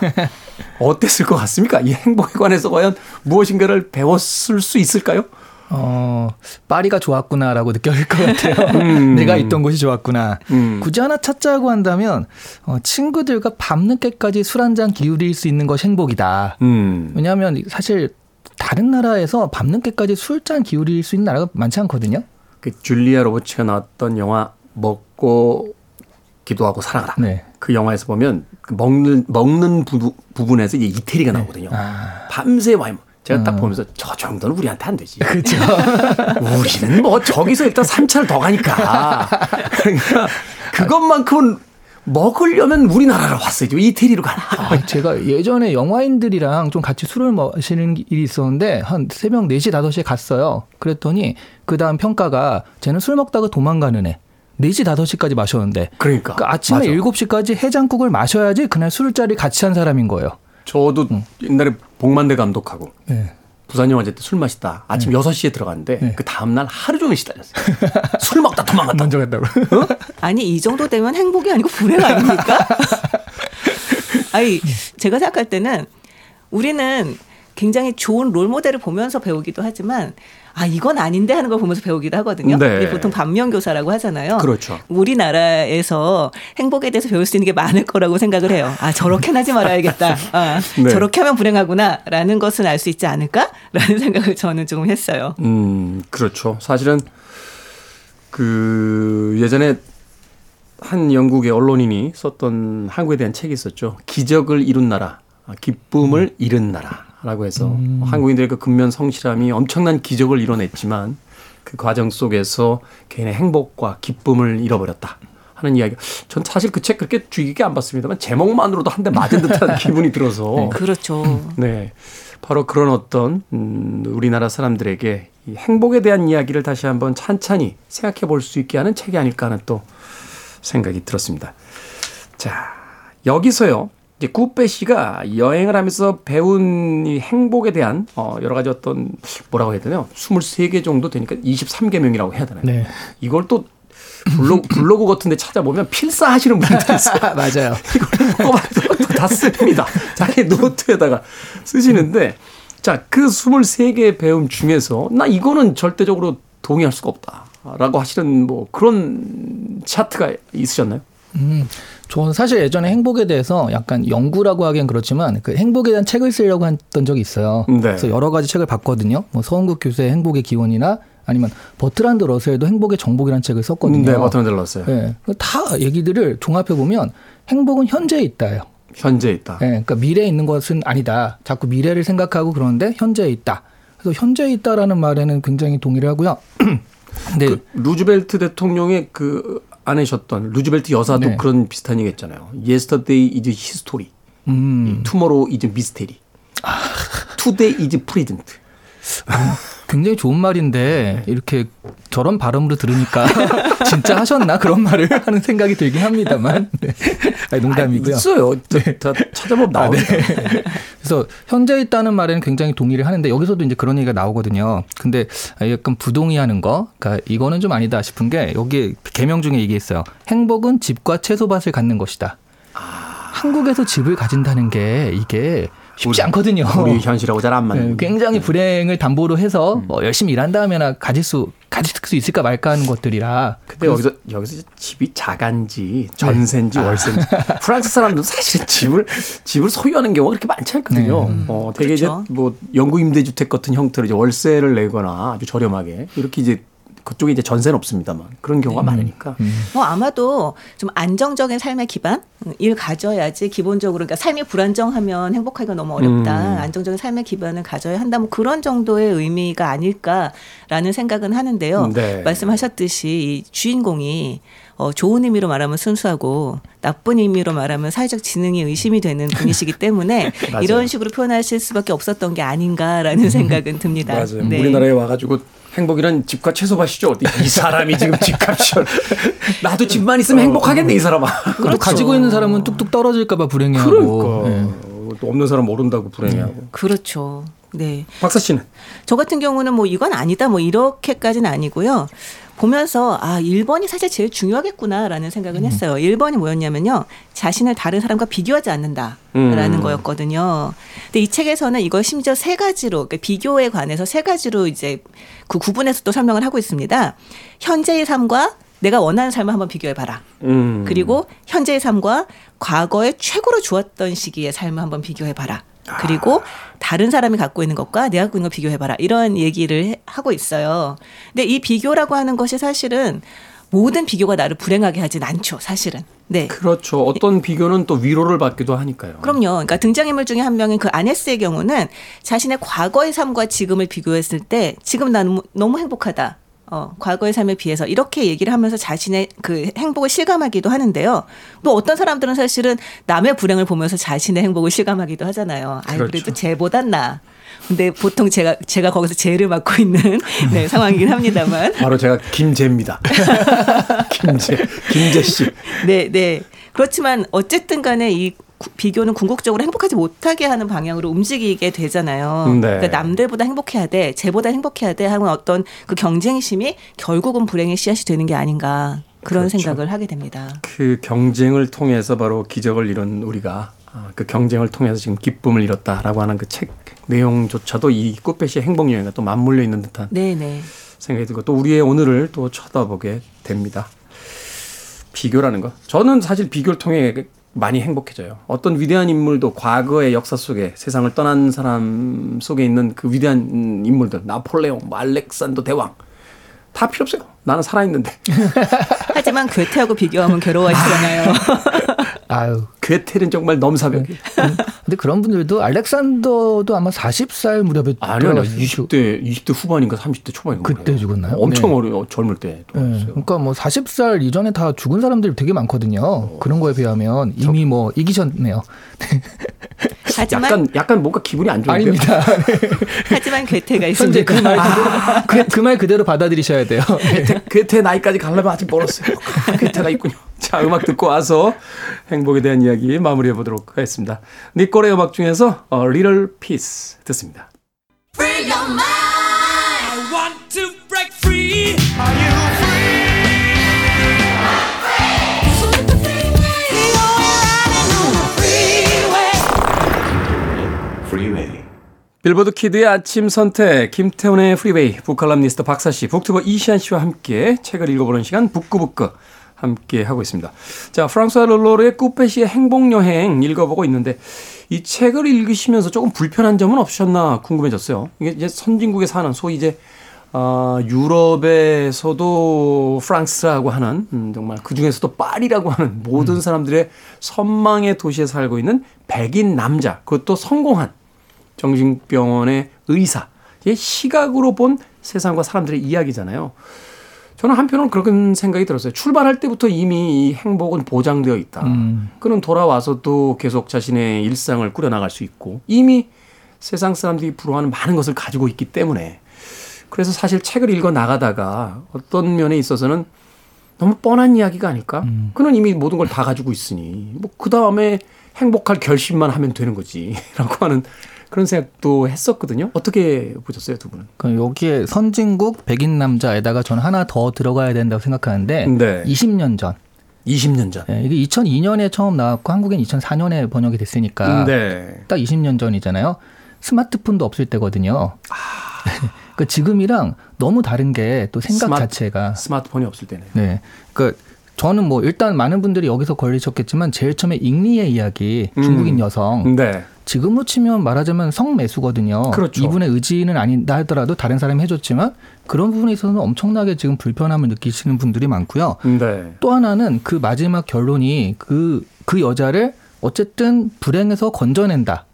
[SPEAKER 1] 어땠을 것 같습니까? 이 행복에 관해서 과연 무엇인가를 배웠을 수 있을까요?
[SPEAKER 2] 어, 파리가 좋았구나라고 느껴질 것 같아요. 음. 내가 있던 곳이 좋았구나. 음. 굳이 하나 찾자고 한다면 어, 친구들과 밤늦게까지 술 한 잔 기울일 수 있는 것이 행복이다. 음. 왜냐하면 사실 다른 나라에서 밤늦게까지 술잔 기울일 수 있는 나라가 많지 않거든요.
[SPEAKER 1] 그 줄리아 로버츠가 나왔던 영화 먹고 기도하고 살아가라. 네. 그 영화에서 보면 그 먹는 먹는 부, 부 분에서 이제 이태리가 나오거든요. 아. 밤새 와인 제가 딱 어. 보면서 저 정도는 우리한테 안 되지. 그렇죠. 우리는 뭐 저기서 일단 3차를 더 가니까. 그러니까 그것만큼은 먹으려면 우리나라로 왔어야죠. 이태리로 가라
[SPEAKER 2] 아, 제가 예전에 영화인들이랑 좀 같이 술을 마시는 일이 있었는데 한 새벽 4시5 시에 갔어요. 그랬더니 그다음 평가가 쟤는 술 먹다가 도망가는 애. 4시5 시까지 마셨는데.
[SPEAKER 1] 그러니까.
[SPEAKER 2] 그러니까 아침에 일곱 시까지 해장국을 마셔야지 그날 술자리 같이 한 사람인 거예요.
[SPEAKER 1] 저도 응. 옛날에 복만대 감독하고 네. 부산영화제 때 술 마시다 아침 네. 6시에 들어갔는데 네. 그 다음날 하루 종일 시달렸어요. 술 먹다 도망갔다. 먼저 갔다고. 어?
[SPEAKER 3] 아니 이 정도 되면 행복이 아니고 불행 아닙니까? 아니 네. 제가 생각할 때는 우리는 굉장히 좋은 롤 모델을 보면서 배우기도 하지만 아 이건 아닌데 하는 걸 보면서 배우기도 하거든요. 네. 보통 반면 교사라고 하잖아요.
[SPEAKER 1] 그렇죠.
[SPEAKER 3] 우리나라에서 행복에 대해서 배울 수 있는 게 많을 거라고 생각을 해요. 아 저렇게 하지 말아야겠다. 아, 네. 어, 저렇게 하면 불행하구나라는 것은 알 수 있지 않을까라는 생각을 저는 조금 했어요. 음
[SPEAKER 1] 그렇죠. 사실은 그 예전에 한 영국의 언론인이 썼던 한국에 대한 책이 있었죠. 기적을 이룬 나라, 아, 기쁨을 음. 잃은 나라. 라고 해서 음. 한국인들의 그 근면 성실함이 엄청난 기적을 이뤄냈지만 그 과정 속에서 개인의 행복과 기쁨을 잃어버렸다. 하는 이야기. 전 사실 그 책 그렇게 주의 깊게 안 봤습니다만 제목만으로도 한 대 맞은 듯한 기분이 들어서. 네,
[SPEAKER 3] 그렇죠. 네.
[SPEAKER 1] 바로 그런 어떤 음, 우리나라 사람들에게 이 행복에 대한 이야기를 다시 한번 찬찬히 생각해 볼 수 있게 하는 책이 아닐까 하는 또 생각이 들었습니다. 자, 여기서요. 이제 구페 씨가 여행을 하면서 배운 이 행복에 대한 어 여러 가지 어떤 뭐라고 해야 되나요? 23개 정도 되니까 23개명이라고 해야 되나요? 네. 이걸 또 블로그, 블로그 같은 데 찾아보면 필사하시는 분들이 있어요.
[SPEAKER 2] 맞아요.
[SPEAKER 1] 이걸 꼬박꼬박 다 씁니다. 자기 노트에다가 쓰시는데 자, 그 23개의 배움 중에서 나 이거는 절대적으로 동의할 수가 없다라고 하시는 뭐 그런 차트가 있으셨나요? 음.
[SPEAKER 2] 저는 사실 예전에 행복에 대해서 약간 연구라고 하기엔 그렇지만 그 행복에 대한 책을 쓰려고 했던 적이 있어요. 네. 그래서 여러 가지 책을 봤거든요. 뭐 서원국 교수의 행복의 기원이나 아니면 버트란드 러셀도 행복의 정복이라는 책을 썼거든요.
[SPEAKER 1] 네, 버트란드 러셀. 네, 다
[SPEAKER 2] 얘기들을 종합해 보면 행복은 현재에 있다요
[SPEAKER 1] 현재에 있다.
[SPEAKER 2] 네, 그러니까 미래에 있는 것은 아니다. 자꾸 미래를 생각하고 그러는데 현재에 있다. 그래서 현재에 있다라는 말에는 굉장히 동의를 하고요.
[SPEAKER 1] 네. 그 루즈벨트 대통령의 그 안내셨던 루즈벨트 여사도 네. 그런 비슷한 얘기 했잖아요. Yesterday is history. 음. Tomorrow is mystery. 아. Today is present.
[SPEAKER 2] 굉장히 좋은 말인데 이렇게 저런 발음으로 들으니까 진짜 하셨나 그런 말을 하는 생각이 들긴 합니다만 네. 아니, 농담이고요. 아,
[SPEAKER 1] 있어요. 네. 다 찾아보면 나옵니 아,
[SPEAKER 2] 네. 그래서 현재 있다는 말에는 굉장히 동의를 하는데 여기서도 이제 그런 얘기가 나오거든요. 근데 약간 부동의하는 거, 그러니까 이거는 좀 아니다 싶은 게 여기 개명 중에 얘기했어요. 행복은 집과 채소밭을 갖는 것이다. 아. 한국에서 집을 가진다는 게 이게 쉽지 않거든요.
[SPEAKER 1] 우리 현실하고 잘안 네, 맞는.
[SPEAKER 2] 네, 굉장히 불행을 담보로 해서 음. 어, 열심히 일한 다면에 가질 수 가질 수 있을까 말까 하는 것들이라.
[SPEAKER 1] 근데 여기서 여기서 집이 자간지 전세인지 네. 월세인지 아. 프랑스 사람도 사실 집을 집을 소유하는 경우가 그렇게 많지 않거든요. 네. 음. 어, 되게 그렇죠. 이제 뭐 영구 임대주택 같은 형태로 이제 월세를 내거나 아주 저렴하게 이렇게 이제 그쪽에 이제 전세는 없습니다만 그런 경우가 음. 많으니까.
[SPEAKER 3] 음. 뭐 아마도 좀 안정적인 삶의 기반 음, 일 가져야지 기본적으로 그러니까 삶이 불안정하면 행복하기가 너무 어렵다. 음. 안정적인 삶의 기반을 가져야 한다. 뭐 그런 정도의 의미가 아닐까라는 생각은 하는데요. 네. 말씀하셨듯이 이 주인공이 어, 좋은 의미로 말하면 순수하고 나쁜 의미로 말하면 사회적 지능이 의심이 되는 분이시기 때문에 이런 식으로 표현하실 수밖에 없었던 게 아닌가라는 음. 생각은 듭니다.
[SPEAKER 1] 맞아요. 네. 우리나라에 와가지고 행복이란 집과 채소밭이죠. 이 사람이 지금 집값이 나도 집만 있으면 어. 행복하겠네 이 사람아.
[SPEAKER 2] 그렇죠. 그렇죠. 가지고 있는 사람은 뚝뚝 떨어질까봐 불행해하고. 그러니까. 네.
[SPEAKER 1] 또 없는 사람 모른다고 불행해하고. 네.
[SPEAKER 3] 그렇죠. 네.
[SPEAKER 1] 박사 씨는?
[SPEAKER 3] 저 같은 경우는 뭐 이건 아니다 뭐 이렇게까지는 아니고요. 보면서 아 1번이 사실 제일 중요하겠구나라는 생각은 음. 했어요. 1번이 뭐였냐면요. 자신을 다른 사람과 비교하지 않는다라는 음. 거였거든요. 근데 이 책에서는 이걸 심지어 세 가지로 그러니까 비교에 관해서 세 가지로 이제 그 구분해서 또 설명을 하고 있습니다. 현재의 삶과 내가 원하는 삶을 한번 비교해 봐라. 음. 그리고 현재의 삶과 과거에 최고로 좋았던 시기의 삶을 한번 비교해 봐라. 아. 그리고 다른 사람이 갖고 있는 것과 내가 갖고 있는 걸 비교해봐라. 이런 얘기를 하고 있어요. 근데 이 비교라고 하는 것이 사실은 모든 비교가 나를 불행하게 하진 않죠, 사실은.
[SPEAKER 1] 네. 그렇죠. 어떤 비교는 또 위로를 받기도 하니까요.
[SPEAKER 3] 그럼요. 그러니까 등장인물 중에 한 명인 그 아네스의 경우는 자신의 과거의 삶과 지금을 비교했을 때 지금 나는 뭐 너무 행복하다. 어, 과거의 삶에 비해서 이렇게 얘기를 하면서 자신의 그 행복을 실감하기도 하는데요. 또 어떤 사람들은 사실은 남의 불행을 보면서 자신의 행복을 실감하기도 하잖아요. 아, 그렇죠. 그래도 쟤보단 나. 근데 보통 제가 제가 거기서 죄를 맡고 있는 네, 상황이긴 합니다만.
[SPEAKER 1] 바로 제가 김재입니다. 김재, 김재 씨.
[SPEAKER 3] 네, 네. 그렇지만 어쨌든 간에 이 비교는 궁극적으로 행복하지 못하게 하는 방향으로 움직이게 되잖아요. 음, 네. 그러니까 남들보다 행복해야 돼, 쟤보다 행복해야 돼 하는 어떤 그 경쟁심이 결국은 불행의 씨앗이 되는 게 아닌가 그런 그렇죠. 생각을 하게 됩니다.
[SPEAKER 1] 그 경쟁을 통해서 바로 기적을 이룬 우리가 아, 그 경쟁을 통해서 지금 기쁨을 잃었다라고 하는 그 책 내용조차도 이 꽃배시의 행복 여행과 또 맞물려 있는 듯한 네네. 네. 생각이 들고 또 우리의 오늘을 또 쳐다보게 됩니다. 비교라는 거. 저는 사실 비교를 통해 많이 행복해져요. 어떤 위대한 인물도 과거의 역사 속에 세상을 떠난 사람 속에 있는 그 위대한 인물들 나폴레옹, 뭐 알렉산더 대왕 다 필요 없어요. 나는 살아있는데.
[SPEAKER 3] 하지만 괴테하고 비교하면 괴로워하시잖아요.
[SPEAKER 1] 아유, 괴테는 정말 넘사벽이. 에요 네.
[SPEAKER 2] 근데 그런 분들도 알렉산더도 아마 40살 무렵에
[SPEAKER 1] 아, 아니요, 20대 20대 후반인가 30대 초반인가
[SPEAKER 2] 그때 죽었나요? 어,
[SPEAKER 1] 엄청 네. 어려 요 젊을 때.
[SPEAKER 2] 네. 그러니까 뭐 40살 이전에 다 죽은 사람들이 되게 많거든요. 어. 그런 거에 비하면 이미 저... 뭐 이기셨네요.
[SPEAKER 1] 하지만 약간 약간 뭔가 기분이 안 좋은데. 아닙니다.
[SPEAKER 3] 하지만 괴테가 있습니다. 현재
[SPEAKER 2] 그말 아. 그, 그, 말 그대로 받아들이셔야 돼요.
[SPEAKER 1] 괴테, 네. 괴테 나이까지 가려면 아직 멀었어요. 괴테가 있군요. 자, 음악 듣고 와서 행복에 대한 이야기 마무리해 보도록 하겠습니다. 니코 빅골의 음악 중에서 어, your Little Piece 듣습니다. 빌보드 키드의 아침 선택, 김태훈의 프리웨이, 북칼럼니스트 박사씨, 북튜버 이시안씨와 함께 책을 읽어보는 시간, 북구북구. 함께 하고 있습니다. 자, 프랑스와 롤로르의 꾸페시의 행복여행 읽어보고 있는데, 이 책을 읽으시면서 조금 불편한 점은 없으셨나 궁금해졌어요. 이게 이제 선진국에 사는 소위 이제 아, 유럽에서도 프랑스라고 하는 음, 정말 그 중에서도 파리라고 하는 모든 음. 사람들의 선망의 도시에 살고 있는 백인 남자 그것도 성공한 정신병원의 의사의 시각으로 본 세상과 사람들의 이야기잖아요. 저는 한편으로 는 그런 생각이 들었어요. 출발할 때부터 이미 이 행복은 보장되어 있다. 음. 그는 돌아와서도 계속 자신의 일상을 꾸려나갈 수 있고 이미 세상 사람들이 부러워하는 많은 것을 가지고 있기 때문에 그래서 사실 책을 읽어 나가다가 어떤 면에 있어서는 너무 뻔한 이야기가 아닐까? 음. 그는 이미 모든 걸 다 가지고 있으니 뭐 그 다음에 행복할 결심만 하면 되는 거지라고 하는 그런 생각도 했었거든요. 어떻게 보셨어요, 두 분은? 그럼
[SPEAKER 2] 여기에 선진국 백인 남자에다가 저는 하나 더 들어가야 된다고 생각하는데 네. 20년 전.
[SPEAKER 1] 20년 전.
[SPEAKER 2] 네, 이게 2002년에 처음 나왔고 한국엔 2004년에 번역이 됐으니까 네. 딱 20년 전이잖아요. 스마트폰도 없을 때거든요. 아. 그 지금이랑 너무 다른 게 또 생각 스마트, 자체가
[SPEAKER 1] 스마트폰이 없을 때네요.
[SPEAKER 2] 네. 그 저는 뭐 일단 많은 분들이 여기서 걸리셨겠지만 제일 처음에 잉리의 이야기 중국인 음. 여성 네. 지금으로 치면 말하자면 성매수거든요. 그렇죠. 이분의 의지는 아니다 하더라도 다른 사람이 해줬지만 그런 부분에 있어서는 엄청나게 지금 불편함을 느끼시는 분들이 많고요. 네. 또 하나는 그 마지막 결론이 그, 그 여자를 어쨌든 불행에서 건져낸다.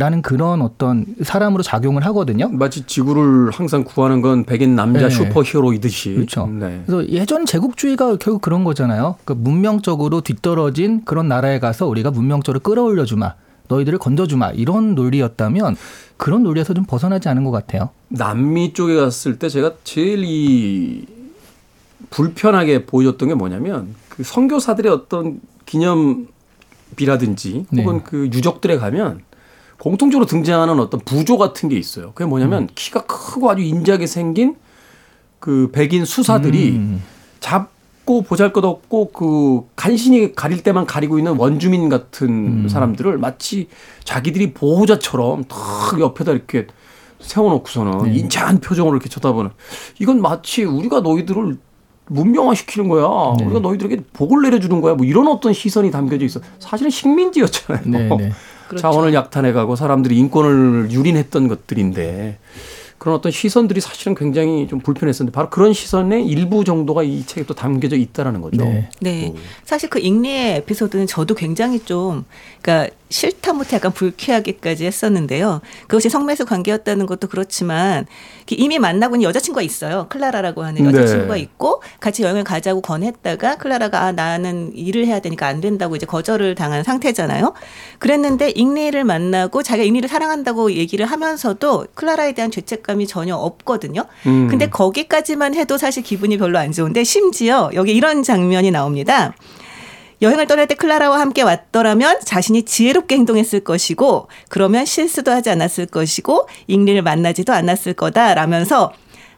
[SPEAKER 2] 라는 그런 어떤 사람으로 작용을 하거든요.
[SPEAKER 1] 마치 지구를 항상 구하는 건 백인 남자 네. 슈퍼히어로이듯이.
[SPEAKER 2] 그렇죠. 네. 그래서 예전 제국주의가 결국 그런 거잖아요. 그러니까 문명적으로 뒤떨어진 그런 나라에 가서 우리가 문명적으로 끌어올려 주마. 너희들을 건져주마 이런 논리였다면 그런 논리에서 좀 벗어나지 않은 것 같아요.
[SPEAKER 1] 남미 쪽에 갔을 때 제가 제일 이 불편하게 보여줬던 게 뭐냐면 그 선교사들의 어떤 기념비라든지 네. 혹은 네. 그 유적들에 가면 공통적으로 등장하는 어떤 부조 같은 게 있어요. 그게 뭐냐면 음. 키가 크고 아주 인자하게 생긴 그 백인 수사들이 음. 잡 없고 보잘것없고 그 간신히 가릴 때만 가리고 있는 원주민 같은 음. 사람들을 마치 자기들이 보호자처럼 탁 옆에다 이렇게 세워놓고서는 네. 인자한 표정으로 이렇게 쳐다보는 이건 마치 우리가 너희들을 문명화시키는 거야. 네. 우리가 너희들에게 복을 내려주는 거야. 뭐 이런 어떤 시선이 담겨져 있어. 사실은 식민지였잖아요. 네, 네. 그렇죠. 자원을 약탈해가고 사람들이 인권을 유린했던 것들인데 그런 어떤 시선들이 사실은 굉장히 좀 불편했었는데 바로 그런 시선의 일부 정도가 이 책에 또 담겨져 있다라는 거죠. 네. 네.
[SPEAKER 3] 사실 그 잉리의 에피소드는 저도 굉장히 좀 그러니까 싫다 못해 약간 불쾌하게까지 했었는데요. 그것이 성매수 관계였다는 것도 그렇지만 이미 만나고 있는 여자친구가 있어요. 클라라라고 하는 네. 여자친구가 네. 있고 같이 여행을 가자고 권했다가 클라라가 아 나는 일을 해야 되니까 안 된다고 이제 거절을 당한 상태잖아요. 그랬는데 잉리를 만나고 자기가 잉리를 사랑한다고 얘기를 하면서도 클라라에 대한 죄책 만족감이 전혀 없거든요. 음. 근데 거기까지만 해도 사실 기분이 별로 안 좋은데 심지어 여기 이런 장면이 나옵니다. 여행을 떠날 때 클라라와 함께 왔더라면 자신이 지혜롭게 행동했을 것이고 그러면 실수도 하지 않았을 것이고 잉리를 만나지도 않았을 거다라면서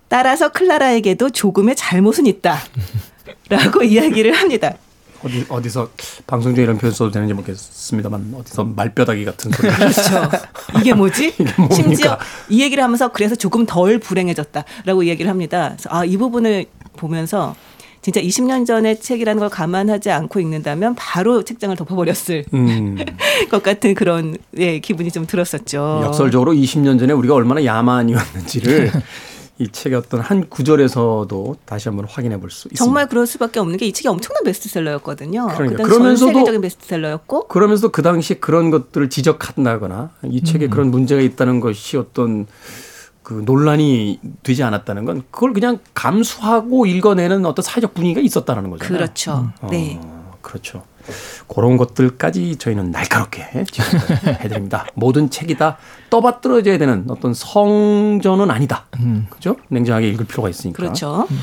[SPEAKER 3] 따라서 클라라에게도 조금의 잘못은 있다라고 이야기를 합니다.
[SPEAKER 1] 어디 어디서 방송 중에 이런 표현 써도 되는지 모르겠습니다만 어디서 말뼈다귀 같은 소리. 그렇죠.
[SPEAKER 3] 이게 뭐지? 이게 심지어 이 얘기를 하면서 그래서 조금 덜 불행해졌다라고 얘기를 합니다. 아 이 부분을 보면서 진짜 20년 전의 책이라는 걸 감안하지 않고 읽는다면 바로 책장을 덮어버렸을 음. 것 같은 그런 예, 기분이 좀 들었었죠.
[SPEAKER 1] 역설적으로 20년 전에 우리가 얼마나 야만이었는지를 이 책의 어떤 한 구절에서도 다시 한번 확인해 볼 수 있습니다.
[SPEAKER 3] 정말 그럴 수밖에 없는 게 이 책이 엄청난 베스트셀러였거든요.
[SPEAKER 1] 그러니까. 그러면서도 세계적인 베스트셀러였고 그러면서도 그 당시 그런 것들을 지적한다거나 이 책에 음. 그런 문제가 있다는 것이 어떤 그 논란이 되지 않았다는 건 그걸 그냥 감수하고 읽어내는 어떤 사회적 분위기가 있었다는 거잖아요.
[SPEAKER 3] 그렇죠. 음. 네. 어,
[SPEAKER 1] 네. 그렇죠. 그런 것들까지 저희는 날카롭게 해드립니다. 모든 책이다 떠받들어져야 되는 어떤 성전은 아니다. 음. 그죠? 냉정하게 읽을 필요가 있으니까. 그렇죠. 음.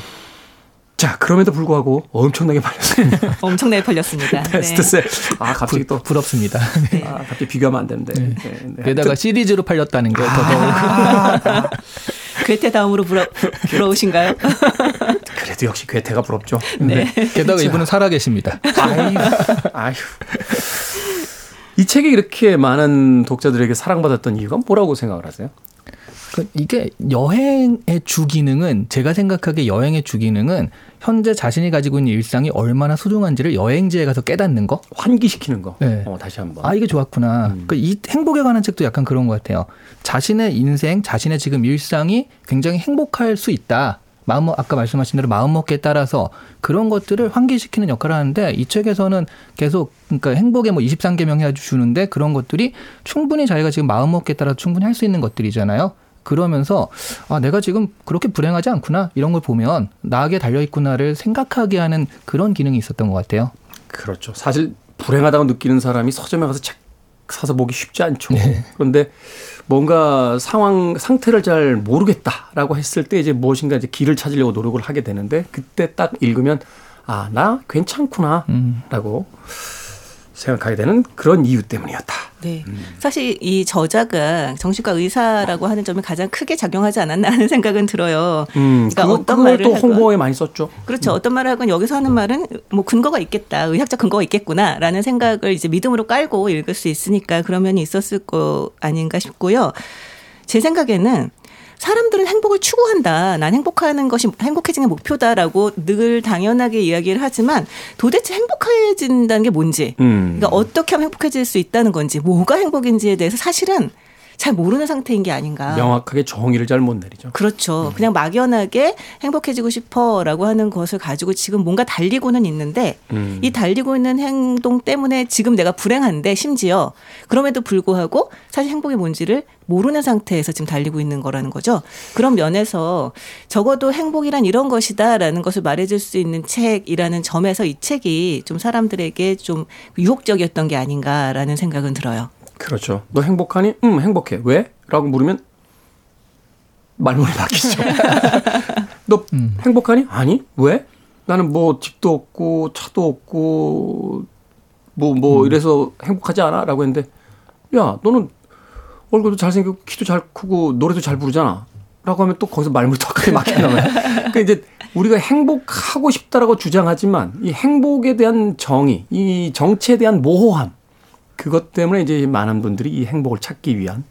[SPEAKER 1] 자, 그럼에도 불구하고 엄청나게 팔렸습니다.
[SPEAKER 3] 엄청나게 팔렸습니다. 베스트셀.
[SPEAKER 1] 네. 아, 갑자기 또. 부럽습니다. 아, 네. 아, 갑자기 비교하면 안 되는데. 네.
[SPEAKER 2] 네. 네. 게다가 시리즈로 팔렸다는 게더 아. 더욱.
[SPEAKER 3] 괴테다움으로 부러, 부러우신가요?
[SPEAKER 1] 그래도 역시 괴테가 부럽죠. 네. 네.
[SPEAKER 2] 게다가 그렇죠. 이분은 살아계십니다. 아휴이
[SPEAKER 1] 책이 이렇게 많은 독자들에게 사랑받았던 이유가 뭐라고 생각을 하세요?
[SPEAKER 2] 그 이게 여행의 주기능은 제가 생각하기에 여행의 주기능은 현재 자신이 가지고 있는 일상이 얼마나 소중한지를 여행지에 가서 깨닫는 거
[SPEAKER 1] 환기시키는 거 네. 어, 다시 한번
[SPEAKER 2] 아 이게 좋았구나 음. 그이 행복에 관한 책도 약간 그런 것 같아요 자신의 인생 자신의 지금 일상이 굉장히 행복할 수 있다 마음 아까 말씀하신 대로 마음 먹기에 따라서 그런 것들을 환기시키는 역할을 하는데 이 책에서는 계속 그러니까 행복의뭐 23개명 해 주는데 그런 것들이 충분히 자기가 지금 마음 먹기에 따라 충분히 할 수 있는 것들이잖아요. 그러면서 아 내가 지금 그렇게 불행하지 않구나 이런 걸 보면 나에게 달려 있구나를 생각하게 하는 그런 기능이 있었던 것 같아요.
[SPEAKER 1] 그렇죠. 사실 불행하다고 느끼는 사람이 서점에 가서 책 사서 보기 쉽지 않죠. 네. 그런데 뭔가 상황 상태를 잘 모르겠다라고 했을 때 이제 무엇인가 이제 길을 찾으려고 노력을 하게 되는데 그때 딱 읽으면 아 나 괜찮구나라고 음. 생각하게 되는 그런 이유 때문이었다. 네.
[SPEAKER 3] 음. 사실 이 저자가 정신과 의사라고 하는 점이 가장 크게 작용하지 않았나 하는 생각은 들어요.
[SPEAKER 1] 음, 그러니까 그 어떤 말을 또 홍보에 많이 썼죠.
[SPEAKER 3] 그렇죠. 음. 어떤 말을 하건 여기서 하는 음. 말은 뭐 근거가 있겠다. 의학적 근거가 있겠구나라는 생각을 이제 믿음으로 깔고 읽을 수 있으니까 그런 면이 있었을 거 아닌가 싶고요. 제 생각에는 사람들은 행복을 추구한다. 난 행복하는 것이 행복해지는 목표다라고 늘 당연하게 이야기를 하지만 도대체 행복해진다는 게 뭔지, 음. 그러니까 어떻게 하면 행복해질 수 있다는 건지, 뭐가 행복인지에 대해서 사실은 잘 모르는 상태인 게 아닌가.
[SPEAKER 1] 명확하게 정의를 잘 못 내리죠.
[SPEAKER 3] 그렇죠. 음. 그냥 막연하게 행복해지고 싶어라고 하는 것을 가지고 지금 뭔가 달리고는 있는데 음. 이 달리고 있는 행동 때문에 지금 내가 불행한데 심지어 그럼에도 불구하고 사실 행복이 뭔지를 모르는 상태에서 지금 달리고 있는 거라는 거죠. 그런 면에서 적어도 행복이란 이런 것이다라는 것을 말해줄 수 있는 책이라는 점에서 이 책이 좀 사람들에게 좀 유혹적이었던 게 아닌가라는 생각은 들어요.
[SPEAKER 1] 그렇죠. 너 행복하니? 음, 행복해. 왜? 라고 물으면 말문이 막히죠. 너 음. 행복하니? 아니. 왜? 나는 뭐 집도 없고 차도 없고 뭐뭐 뭐 음. 이래서 행복하지 않아라고 했는데 야, 너는 얼굴도 잘생기고 키도 잘 크고 노래도 잘 부르잖아. 라고 하면 또 거기서 말문이 더 크게 막히나 봐요. 그러니까 이제 우리가 행복하고 싶다라고 주장하지만 이 행복에 대한 정의, 이 정체에 대한 모호함 그것 때문에 이제 많은 분들이 이 행복을 찾기 위한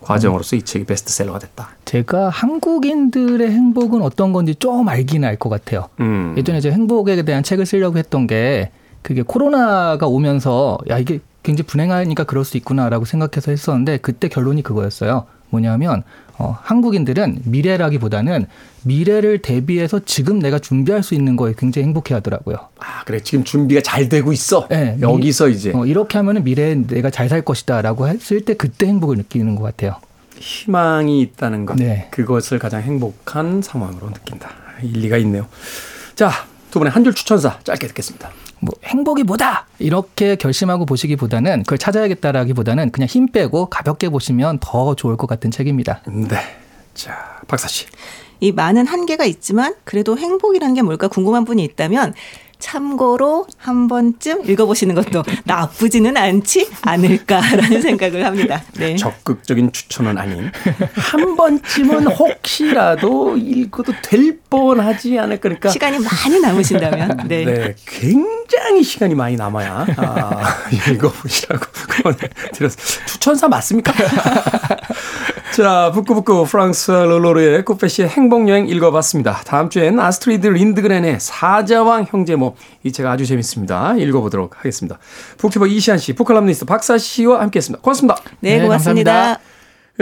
[SPEAKER 1] 과정으로서 이 책이 베스트셀러가 됐다.
[SPEAKER 2] 제가 한국인들의 행복은 어떤 건지 좀 알긴 알 것 같아요. 음. 예전에 제 행복에 대한 책을 쓰려고 했던 게 그게 코로나가 오면서 야 이게 굉장히 분행하니까 그럴 수 있구나라고 생각해서 했었는데 그때 결론이 그거였어요. 뭐냐면 어, 한국인들은 미래라기보다는 미래를 대비해서 지금 내가 준비할 수 있는 거에 굉장히 행복해 하더라고요.
[SPEAKER 1] 아, 그래. 지금 준비가 잘 되고 있어. 네, 여기서
[SPEAKER 2] 미,
[SPEAKER 1] 이제. 어,
[SPEAKER 2] 이렇게 하면 미래에 내가 잘 살 것이다 라고 했을 때 그때 행복을 느끼는 것 같아요.
[SPEAKER 1] 희망이 있다는 것. 네. 그것을 가장 행복한 상황으로 느낀다. 일리가 있네요. 자, 이번에 한줄 추천사 짧게 듣겠습니다.
[SPEAKER 2] 뭐 행복이 뭐다 이렇게 결심하고 보시기보다는 그걸 찾아야겠다라기보다는 그냥 힘 빼고 가볍게 보시면 더 좋을 것 같은 책입니다. 네,
[SPEAKER 1] 자 박사 씨.
[SPEAKER 3] 이 많은 한계가 있지만 그래도 행복이라는 게 뭘까 궁금한 분이 있다면 참고로 한 번쯤 읽어보시는 것도 나쁘지는 않지 않을까라는 생각을 합니다.
[SPEAKER 1] 네. 적극적인 추천은 아닌 한 번쯤은 혹시라도 읽어도 될 뻔하지 않을까 그러니까
[SPEAKER 3] 시간이 많이 남으신다면 네. 네
[SPEAKER 1] 굉장히 시간이 많이 남아야 아, 읽어보시라고 드렸어요. 추천사 맞습니까? 자, 북구북구 프랑스 롤로르의 코페시의 행복여행 읽어봤습니다. 다음 주엔 아스트리드 린드그렌의 사자왕 형제모. 이 책 아주 재밌습니다. 읽어보도록 하겠습니다. 북튜버 이시안 씨, 북칼럼니스트 박사 씨와 함께했습니다. 고맙습니다.
[SPEAKER 3] 네, 네 고맙습니다. 네,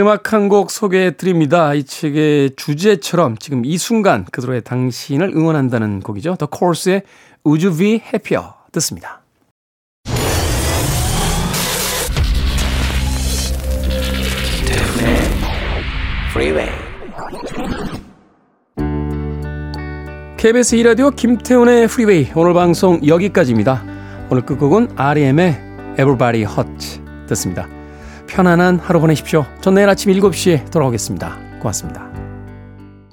[SPEAKER 1] 음악 한 곡 소개해 드립니다. 이 책의 주제처럼 지금 이 순간 그들의 당신을 응원한다는 곡이죠. 더 코스의 Would You Be Happier 듣습니다. f r e e w a KBS 2라디오 김태훈의 프리웨이 오늘 방송 여기까지입니다. 오늘 끝곡은 REM의 Everybody Hot 듣습니다. 편안한 하루 보내십시오. 전 내일 아침 7시에 돌아오겠습니다. 고맙습니다.